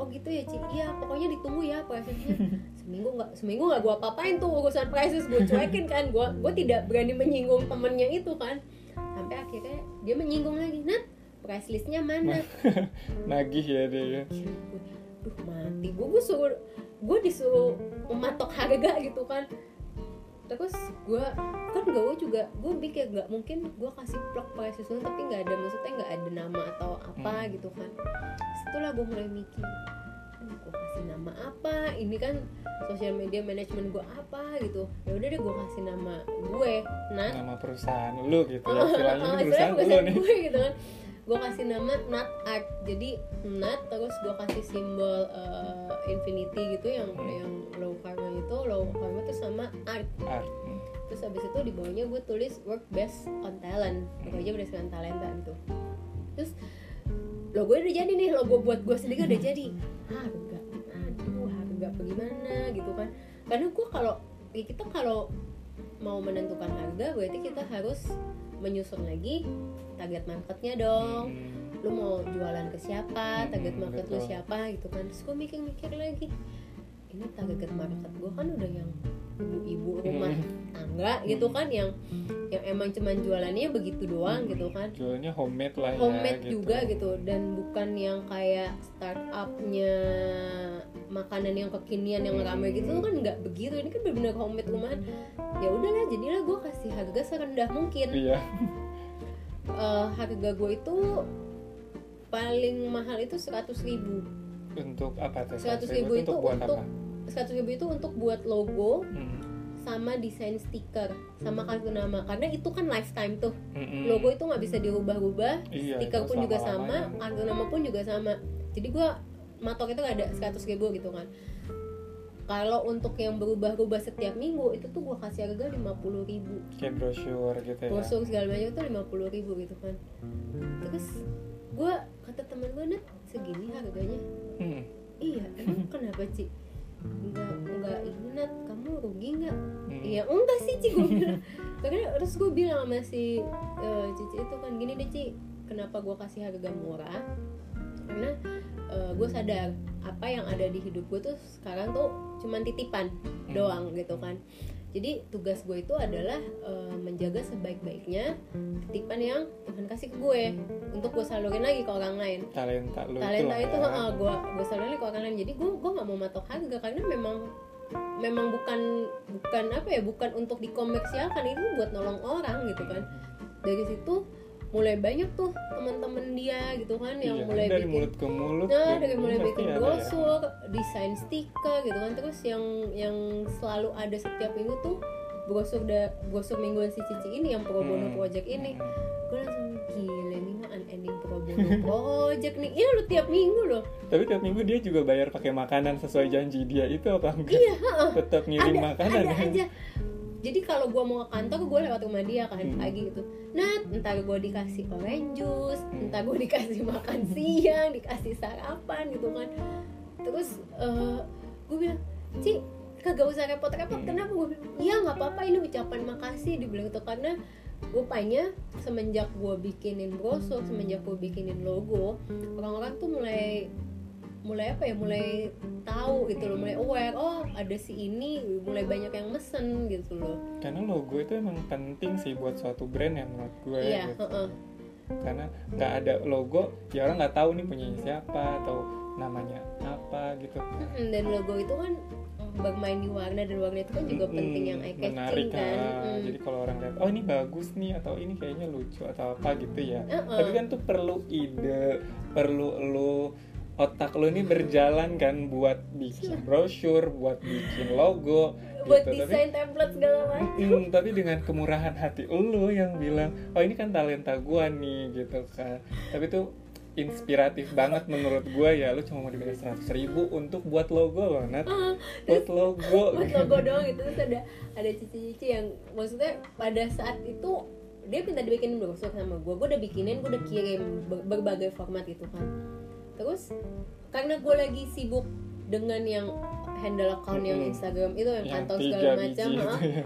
B: Oh gitu ya Ci? Iya pokoknya ditunggu ya prosesnya. Seminggu nggak seminggu nggak gue apa-apain tuh urusan proses gue cuekin kan. Gue gue tidak berani menyinggung temennya itu kan. Sampai akhirnya dia menyinggung lagi Nat price listnya mana
A: nagih ya dia ya.
B: Duh mati. Gue gue suruh gue disuruh mematok harga gitu kan. Terus gue kan gue juga gue pikir nggak mungkin gue kasih plug price list tapi nggak ada maksudnya nggak ada nama atau apa
A: Hmm.
B: gitu kan. Setelah gue mulai mikir gue kasih nama apa? Ini kan sosial media manajemen gue apa? gitu. Ya udah deh gue kasih nama gue Nat
A: nama perusahaan lu gitu ya istilahnya perusahaan
B: Istilahnya
A: lu nih.
B: gue gitu kan gue kasih nama Nat Art. Jadi Nat terus gue kasih simbol eh, infinity gitu yang
A: Hmm.
B: yang low karma itu low karma itu sama art.
A: Art.
B: Terus habis itu di bawahnya gue tulis work based on talent. Bekerja berdasarkan talenta gitu. Terus logo udah jadi nih logo buat gue sendiri udah jadi. Harga aduh harga bagaimana gitu kan. Karena gue kalau ya kita kalau mau menentukan harga berarti kita harus menyusun lagi target marketnya dong
A: Hmm.
B: lu mau jualan ke siapa target
A: Hmm,
B: market lu
A: betul.
B: siapa gitu kan terus gue mikir-mikir lagi ini target market gue kan udah yang ibu-ibu rumah
A: Hmm.
B: tangga gitu kan yang yang emang cuman jualannya begitu doang gitu kan?
A: Jualnya homemade lah ya
B: homemade
A: gitu.
B: juga gitu. Dan bukan yang kayak startupnya makanan yang kekinian yang rame gitu. Kan nggak begitu. Ini kan benar-benar homemade rumahan ya udahlah jadilah gue kasih harga serendah mungkin.
A: Iya.
B: Eh, harga gue itu paling mahal itu 100.000 ribu.
A: Untuk apa tuh?
B: 100.000 ribu itu
A: buat
B: untuk
A: apa?
B: 100.000 ribu itu untuk buat logo.
A: Hmm.
B: Sama desain stiker sama kartu nama. Karena itu kan lifetime tuh.
A: Mm-mm.
B: logo itu nggak bisa dirubah-rubah
A: Iya,
B: stiker pun juga sama kartu nama pun juga sama. Jadi gue matok itu nggak ada 100 ribu gitu kan. Kalau untuk yang berubah-ubah setiap minggu itu tuh gue kasih harga 50 ribu.
A: Kayak brosur gitu ya?
B: Brosur segala macam itu 50 ribu gitu kan. Terus gue kata temen gue net segini harganya?
A: Hmm.
B: iya emang kenapa Ci enggak enggak ini Nat kamu rugi nggak
A: Hmm.
B: Iya enggak sih Ci gue bilang. Karena terus gue bilang sama si eh, Cici itu kan gini deh Ci Kenapa gue kasih harga murah? Karena gue sadar apa yang ada di hidup gue tuh sekarang tuh cuman titipan
A: Hmm.
B: doang gitu kan jadi tugas gue itu adalah eh, menjaga sebaik-baiknya titipan yang Tuhan kasih ke gue. Untuk gue salurin lagi ke orang lain.
A: Talenta lu
B: talenta
A: itu,
B: itu
A: ya.
B: heeh, gue gue salurin ke orang lain. Jadi gue gue nggak mau matok harga karena memang memang bukan bukan apa ya bukan untuk dikomersialkan itu buat nolong orang gitu kan. Dari situ mulai banyak tuh teman-teman dia gitu kan yang
A: Iya,
B: mulai
A: dari
B: bikin
A: mulut ke mulut
B: nah dari mulai bikin
A: ya.
B: brosur desain stiker gitu kan terus yang yang selalu ada setiap minggu tuh brosur da brosur mingguan si Cici ini yang pro bono
A: Hmm.
B: project ini
A: Hmm.
B: gue langsung gila nih mah unending pro bono project nih iya lu tiap minggu loh
A: tapi tiap minggu dia juga bayar pakai makanan sesuai janji dia itu apa enggak
B: iya heeh.
A: tetap ngirim
B: ada
A: makanan
B: ada
A: ya?
B: aja jadi kalau gue mau ke kantor gue lewat rumah dia kan
A: Hmm.
B: pagi gitu Nat entar gue dikasih orange juice
A: Hmm.
B: entar gue dikasih makan siang dikasih sarapan gitu kan terus gue bilang Ci kagak usah repot-repot
A: Hmm.
B: kenapa gue bilang iya nggak apa-apa ini ucapan makasih dibilang itu karena rupanya semenjak gue bikinin brosur semenjak gue bikinin logo orang-orang tuh mulai mulai apa ya mulai tahu gitu loh mulai aware oh ada si ini mulai banyak yang mesen gitu loh
A: karena logo itu emang penting sih buat suatu brand yang menurut gue
B: iya
A: gitu.
B: heeh.
A: karena nggak ada logo ya orang nggak tahu nih punya siapa atau namanya apa gitu
B: dan logo itu kan bermain di warna dan warna itu kan juga
A: Mm-mm,
B: penting yang eye
A: menarik
B: catching kan
A: ah.
B: Mm.
A: jadi kalau orang lihat oh ini bagus nih atau ini kayaknya lucu atau apa gitu ya
B: Heeh.
A: tapi kan tuh perlu ide perlu lu otak lu ini berjalan kan buat bikin brosur buat bikin logo
B: buat
A: gitu. Tapi-
B: desain template segala macam.
A: Mm, tapi dengan kemurahan hati lu yang bilang oh ini kan talenta gua nih gitu kan. Tapi itu inspiratif banget menurut gua ya lu cuma mau dibayar seratus ribu untuk buat logo loh Nat. Buat logo.
B: buat logo doang gitu terus ada ada cici-cici yang maksudnya pada saat itu dia minta dibikinin brosur sama gue gue udah bikinin gue udah kirim ber- berbagai format gitu kan terus karena gue lagi sibuk dengan yang handle account yang. Instagram itu yang,
A: yang
B: kantong segala macam
A: itu
B: ha,
A: ya.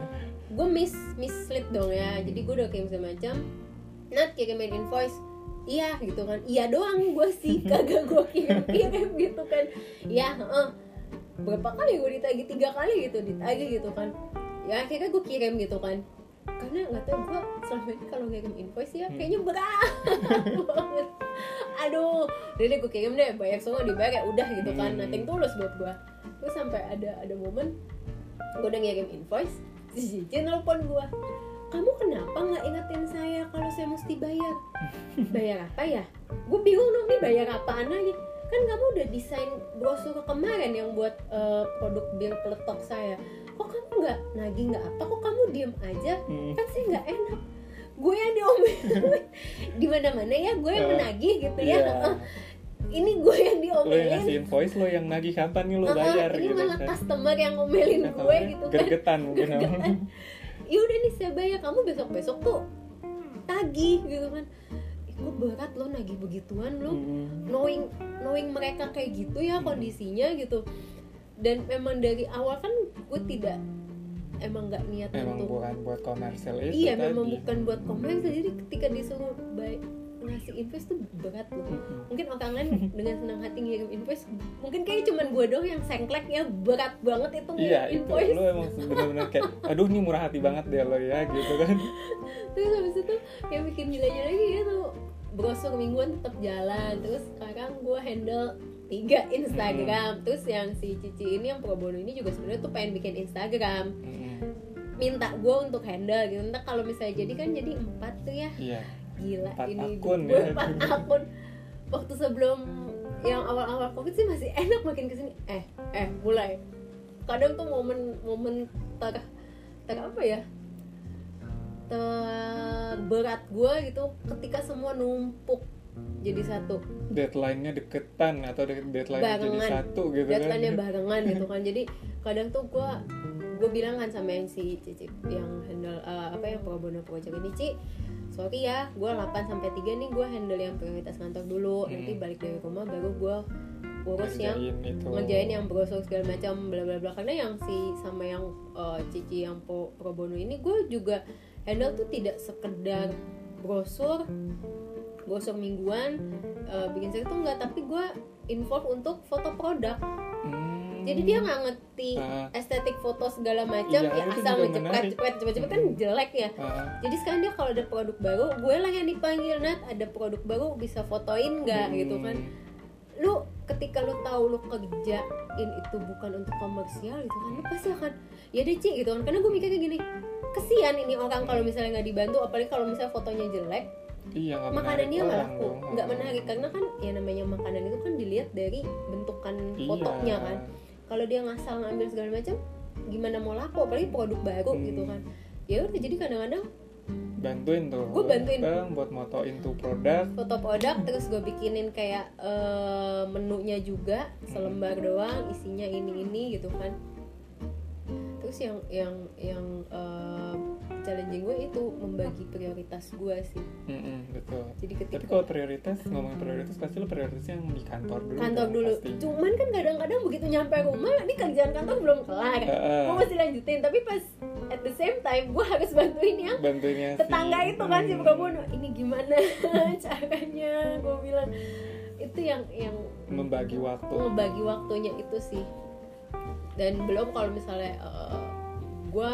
B: gue miss miss slip dong ya. Jadi gue udah kirim segala macam. Nat kirimin invoice iya gitu kan. Iya doang gue sih kagak gue kirim kirim gitu kan. Ya heeh. berapa kali gue ditagih tiga kali gitu ditagih gitu kan. Ya akhirnya gue kirim gitu kan. Karena nggak tahu gue selama ini kalau ngirim invoice ya
A: Hmm.
B: kayaknya berat banget aduh jadi gue kirim deh bayar semua dibayar ya udah gitu kan
A: Hmm.
B: nothing tulus buat gue terus sampai ada ada momen gue udah ngirim invoice si Cici nelpon gue kamu kenapa nggak ingetin saya kalau saya mesti bayar? Bayar apa ya? Gue bingung dong nih bayar apaan lagi? Kan kamu udah desain brosur kemarin yang buat eh, produk bir peletok saya. Kok kamu nggak nagih nggak apa? Kok kamu diem aja?
A: Hmm.
B: kan sih nggak enak gue yang diomelin di mana mana ya gue yang menagih gitu
A: Iya.
B: ya Eh, ini gue yang
A: lo yang
B: diomelin.
A: ngasih invoice lo yang nagih kapan nih lo bayar
B: ini
A: gitu
B: malah
A: kan.
B: customer yang ngomelin gue gitu kan.
A: gergetan mungkin
B: Gergetan. ya udah nih saya bayar. Kamu besok besok tuh tagih gitu kan. Gue berat lo nagih begituan lo
A: Hmm.
B: knowing knowing mereka kayak gitu ya kondisinya gitu. Dan memang dari awal kan gue tidak emang nggak niat
A: emang
B: untuk
A: bukan buat komersial itu
B: iya
A: tadi.
B: memang bukan buat komersial jadi ketika disuruh bay ngasih invest tuh berat loh mungkin orang lain dengan senang hati ngirim invoice mungkin kayak cuman gue doang yang sengklek ya berat banget itu ngirim
A: Iya itu.
B: Invoice.
A: lo emang bener-bener kayak aduh ini murah hati banget deh lo ya gitu kan.
B: Terus habis itu yang bikin gilanya lagi itu brosur mingguan tetap jalan. Terus sekarang gue handle tiga Instagram. Terus yang si Cici ini yang pro bono ini juga sebenarnya tuh pengen bikin Instagram.
A: Mm-mm.
B: minta gue untuk handle gitu. Entah kalau misalnya jadi kan jadi empat tuh ya.
A: Iya.
B: Gila
A: Empat
B: ini
A: akun
B: gue
A: ya.
B: empat akun. Waktu sebelum yang awal-awal covid sih masih enak makin ke sini. Eh eh mulai. Kadang tuh momen momen ter ter apa ya? Terberat gue gitu ketika semua numpuk jadi satu.
A: Deadline-nya deketan atau de- deadline-nya jadi
B: Barengan.
A: satu gitu
B: deadline-nya
A: kan
B: barengan gitu kan. Jadi kadang tuh gue gue bilang kan sama yang si Cici yang handle eh, apa yang pro bono project ini Ci sorry ya gue 8 sampai 3 nih gue handle yang prioritas kantor dulu.
A: Hmm.
B: nanti balik dari rumah baru gue urus yang
A: Ngerjain itu.
B: ngerjain yang brosur segala macam bla bla bla. Karena yang si sama yang eh, Cici yang pro, pro bono ini gue juga handle tuh tidak sekedar brosur brosur mingguan eh, bikin saya tuh enggak tapi gue involve untuk foto produk
A: Hmm.
B: jadi dia nggak ngerti
A: Ah.
B: estetik foto segala macam
A: Iya,
B: ya asal
A: menarik.
B: cepet cepet cepet kan jelek ya
A: Ah,
B: jadi sekarang dia kalau ada produk baru gue lah yang dipanggil Nat ada produk baru bisa fotoin nggak
A: hmm.
B: gitu kan lu ketika lu tahu lu kerjain itu bukan untuk komersial gitu kan lu pasti akan ya deh Ci gitu kan karena gue mikirnya gini kesian ini orang kalau misalnya nggak dibantu apalagi kalau misalnya fotonya jelek
A: iya nggak
B: makanannya nggak laku nggak menarik. Karena kan ya namanya makanan itu kan dilihat dari bentukan
A: Iya.
B: fotonya kan. Kalau dia ngasal ngambil segala macam gimana mau laku? Apalagi produk baru
A: Hmm.
B: gitu kan. Ya udah jadi kadang-kadang
A: bantuin tuh.
B: Gua bantuin.
A: Bang, buat motoin tuh produk.
B: Foto produk terus gue bikinin kayak eh, menunya juga selembar doang isinya ini ini gitu kan. Terus yang yang yang eh, challenging gue itu membagi prioritas gue sih.
A: Mm-mm, betul.
B: Jadi
A: tapi
B: ketika
A: kalau prioritas ngomongin prioritas pasti lo prioritasnya yang di kantor dulu
B: kantor
A: dong,
B: dulu.
A: Pasti.
B: cuman kan kadang-kadang begitu nyampe rumah ini kerjaan kantor belum kelar.
A: Heeh.
B: gue masih lanjutin. Tapi pas at the same time gue harus bantuin yang
A: bantuinnya si-
B: tetangga itu kan si
A: Hmm.
B: Prabowo ini gimana caranya? Gue bilang itu yang yang
A: membagi waktu.
B: Ngebagi waktunya itu sih. Dan belum kalau misalnya gue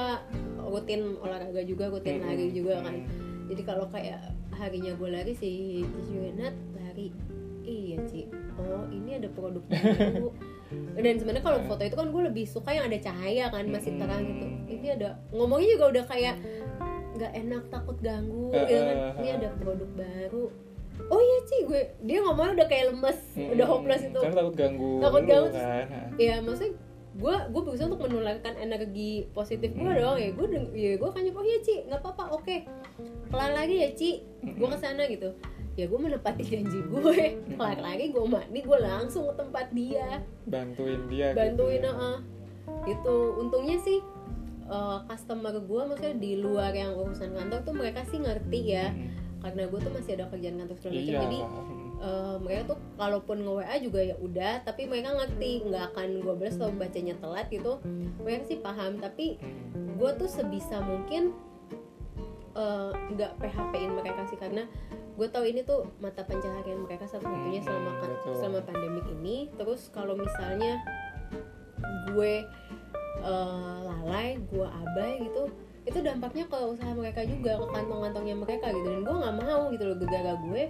B: rutin olahraga juga rutin
A: Mm-mm.
B: lari juga kan.
A: Mm.
B: jadi kalau kayak harinya gue lari si Cici Nat lari. Iya Ci oh ini ada produk baru. Dan sebenarnya kalau foto itu kan gue lebih suka yang ada cahaya kan masih terang gitu. Ini ada ngomongnya juga udah kayak nggak enak takut ganggu gitu kan? Ini ada produk baru. Oh iya Ci gue dia ngomongnya udah kayak lemes udah
A: Mm-mm.
B: hopeless itu.
A: Karena takut ganggu
B: Takut ganggu,
A: kan
B: ya maksudnya gue gue berusaha untuk menularkan energi positif gue dong. Ya gue ya gue akan oh iya Ci nggak apa-apa oke. Kelar lagi ya Ci. Gue
A: ke
B: sana gitu. Ya gue menepati janji gue kelar lagi gue mandi gue langsung ke tempat dia.
A: Bantuin dia
B: bantuin
A: gitu.
B: uh, itu untungnya sih eh, customer gue maksudnya di luar yang urusan kantor tuh mereka sih ngerti ya.
A: Hmm.
B: karena gue tuh masih ada kerjaan kantor segala macam
A: iya
B: jadi eh, mereka tuh kalaupun nge WA juga ya udah tapi mereka ngerti nggak akan gue balas atau bacanya telat gitu. Mereka sih paham tapi gue tuh sebisa mungkin eh, nggak PHP-in mereka sih karena gue tahu ini tuh mata pencaharian mereka satu-satunya
A: Hmm,
B: selama kan- selama pandemik ini. Terus kalau misalnya gue eh, lalai gue abai gitu itu dampaknya ke usaha mereka juga ke kantong-kantongnya mereka gitu. Dan gue nggak mau gitu loh gara-gara gue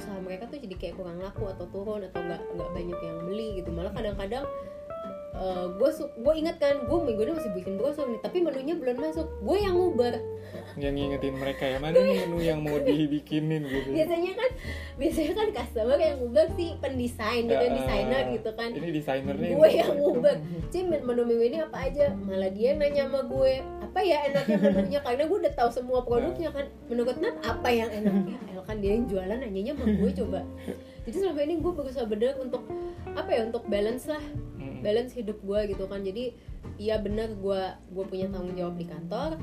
B: usaha mereka tuh jadi kayak kurang laku atau turun atau nggak nggak banyak yang beli gitu. Malah kadang-kadang gue gue ingat kan gue minggu ini masih bikin brosur nih tapi menunya belum masuk. Gue yang ngubar
A: yang ngingetin mereka ya mana nih menu yang mau dibikinin gitu.
B: Biasanya kan biasanya kan customer yang ngubar sih pendesain gitu
A: Ya,
B: desainer gitu kan.
A: Ini desainernya
B: gue yang ngubar Cim menu minggu ini apa aja? Malah dia nanya sama gue apa ya enaknya menunya karena gue udah tahu semua produknya kan. Menurut Nat apa yang enaknya? El kan dia yang jualan nanyanya sama gue coba. Jadi selama ini gue berusaha bener untuk apa ya untuk balance lah. Balance hidup gue gitu kan. Jadi iya benar gue gue punya tanggung jawab di kantor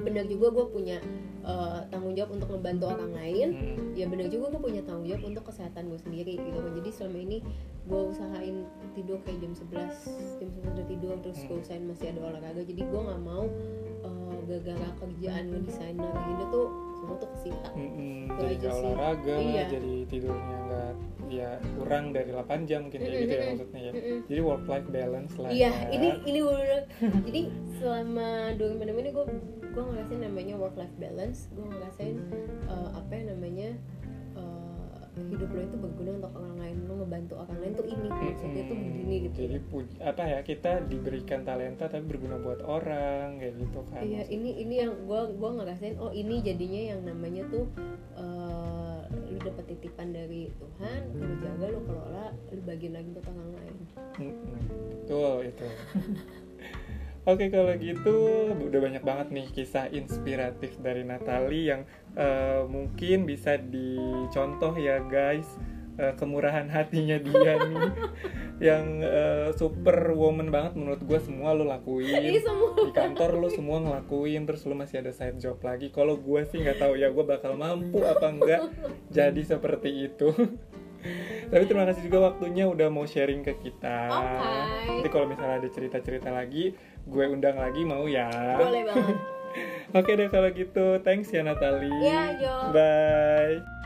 B: benar juga gue punya eh, tanggung jawab untuk membantu orang lain
A: Hmm.
B: ya benar juga gue punya tanggung jawab untuk kesehatan gue sendiri gitu jadi selama ini gue usahain tidur kayak jam 11 jam 11 udah tidur terus gue
A: Hmm.
B: usahain masih ada olahraga jadi gue nggak mau eh, gara-gara kerjaan ngedesainer gini tuh semua tuh kesita
A: Mm-mm,
B: Itu
A: jadi
B: sih.
A: olahraga
B: Iya.
A: jadi tidurnya nggak ya kurang dari 8 jam mungkin kayak gitu ya maksudnya ya
B: Mm-mm.
A: jadi work life balance lah
B: Iya,
A: ya.
B: ini ini bener Jadi selama dua pandemi ini gue gue ngerasain namanya work life balance. Gue ngerasain eh, apa yang namanya hidup lo itu berguna untuk orang lain. Lo ngebantu orang lain tuh ini maksudnya tuh begini gitu.
A: jadi apa ya kita diberikan talenta tapi berguna buat orang kayak gitu kan
B: Iya, ini ini yang gue gue ngerasain. Oh ini jadinya yang namanya tuh eh, lu dapet titipan dari Tuhan, lu jaga, lu kelola, lu bagiin lagi buat orang lain.
A: Mm-mm. betul itu Oke kalau gitu udah banyak banget nih kisah inspiratif dari Natali yang eh, mungkin bisa dicontoh ya guys. Eh, kemurahan hatinya dia nih. Yang eh, super woman banget menurut gue semua lo lakuin.
B: Semua.
A: di kantor lo semua ngelakuin terus lo masih ada side job lagi. Kalau gue sih nggak tahu ya gue bakal mampu apa enggak jadi seperti itu. Tapi terima kasih juga waktunya udah mau sharing ke kita.
B: Oke.
A: nanti kalau misalnya ada cerita-cerita lagi gue undang lagi mau ya?
B: Boleh banget.
A: oke deh kalau gitu. Thanks ya Natali
B: Iya,
A: bye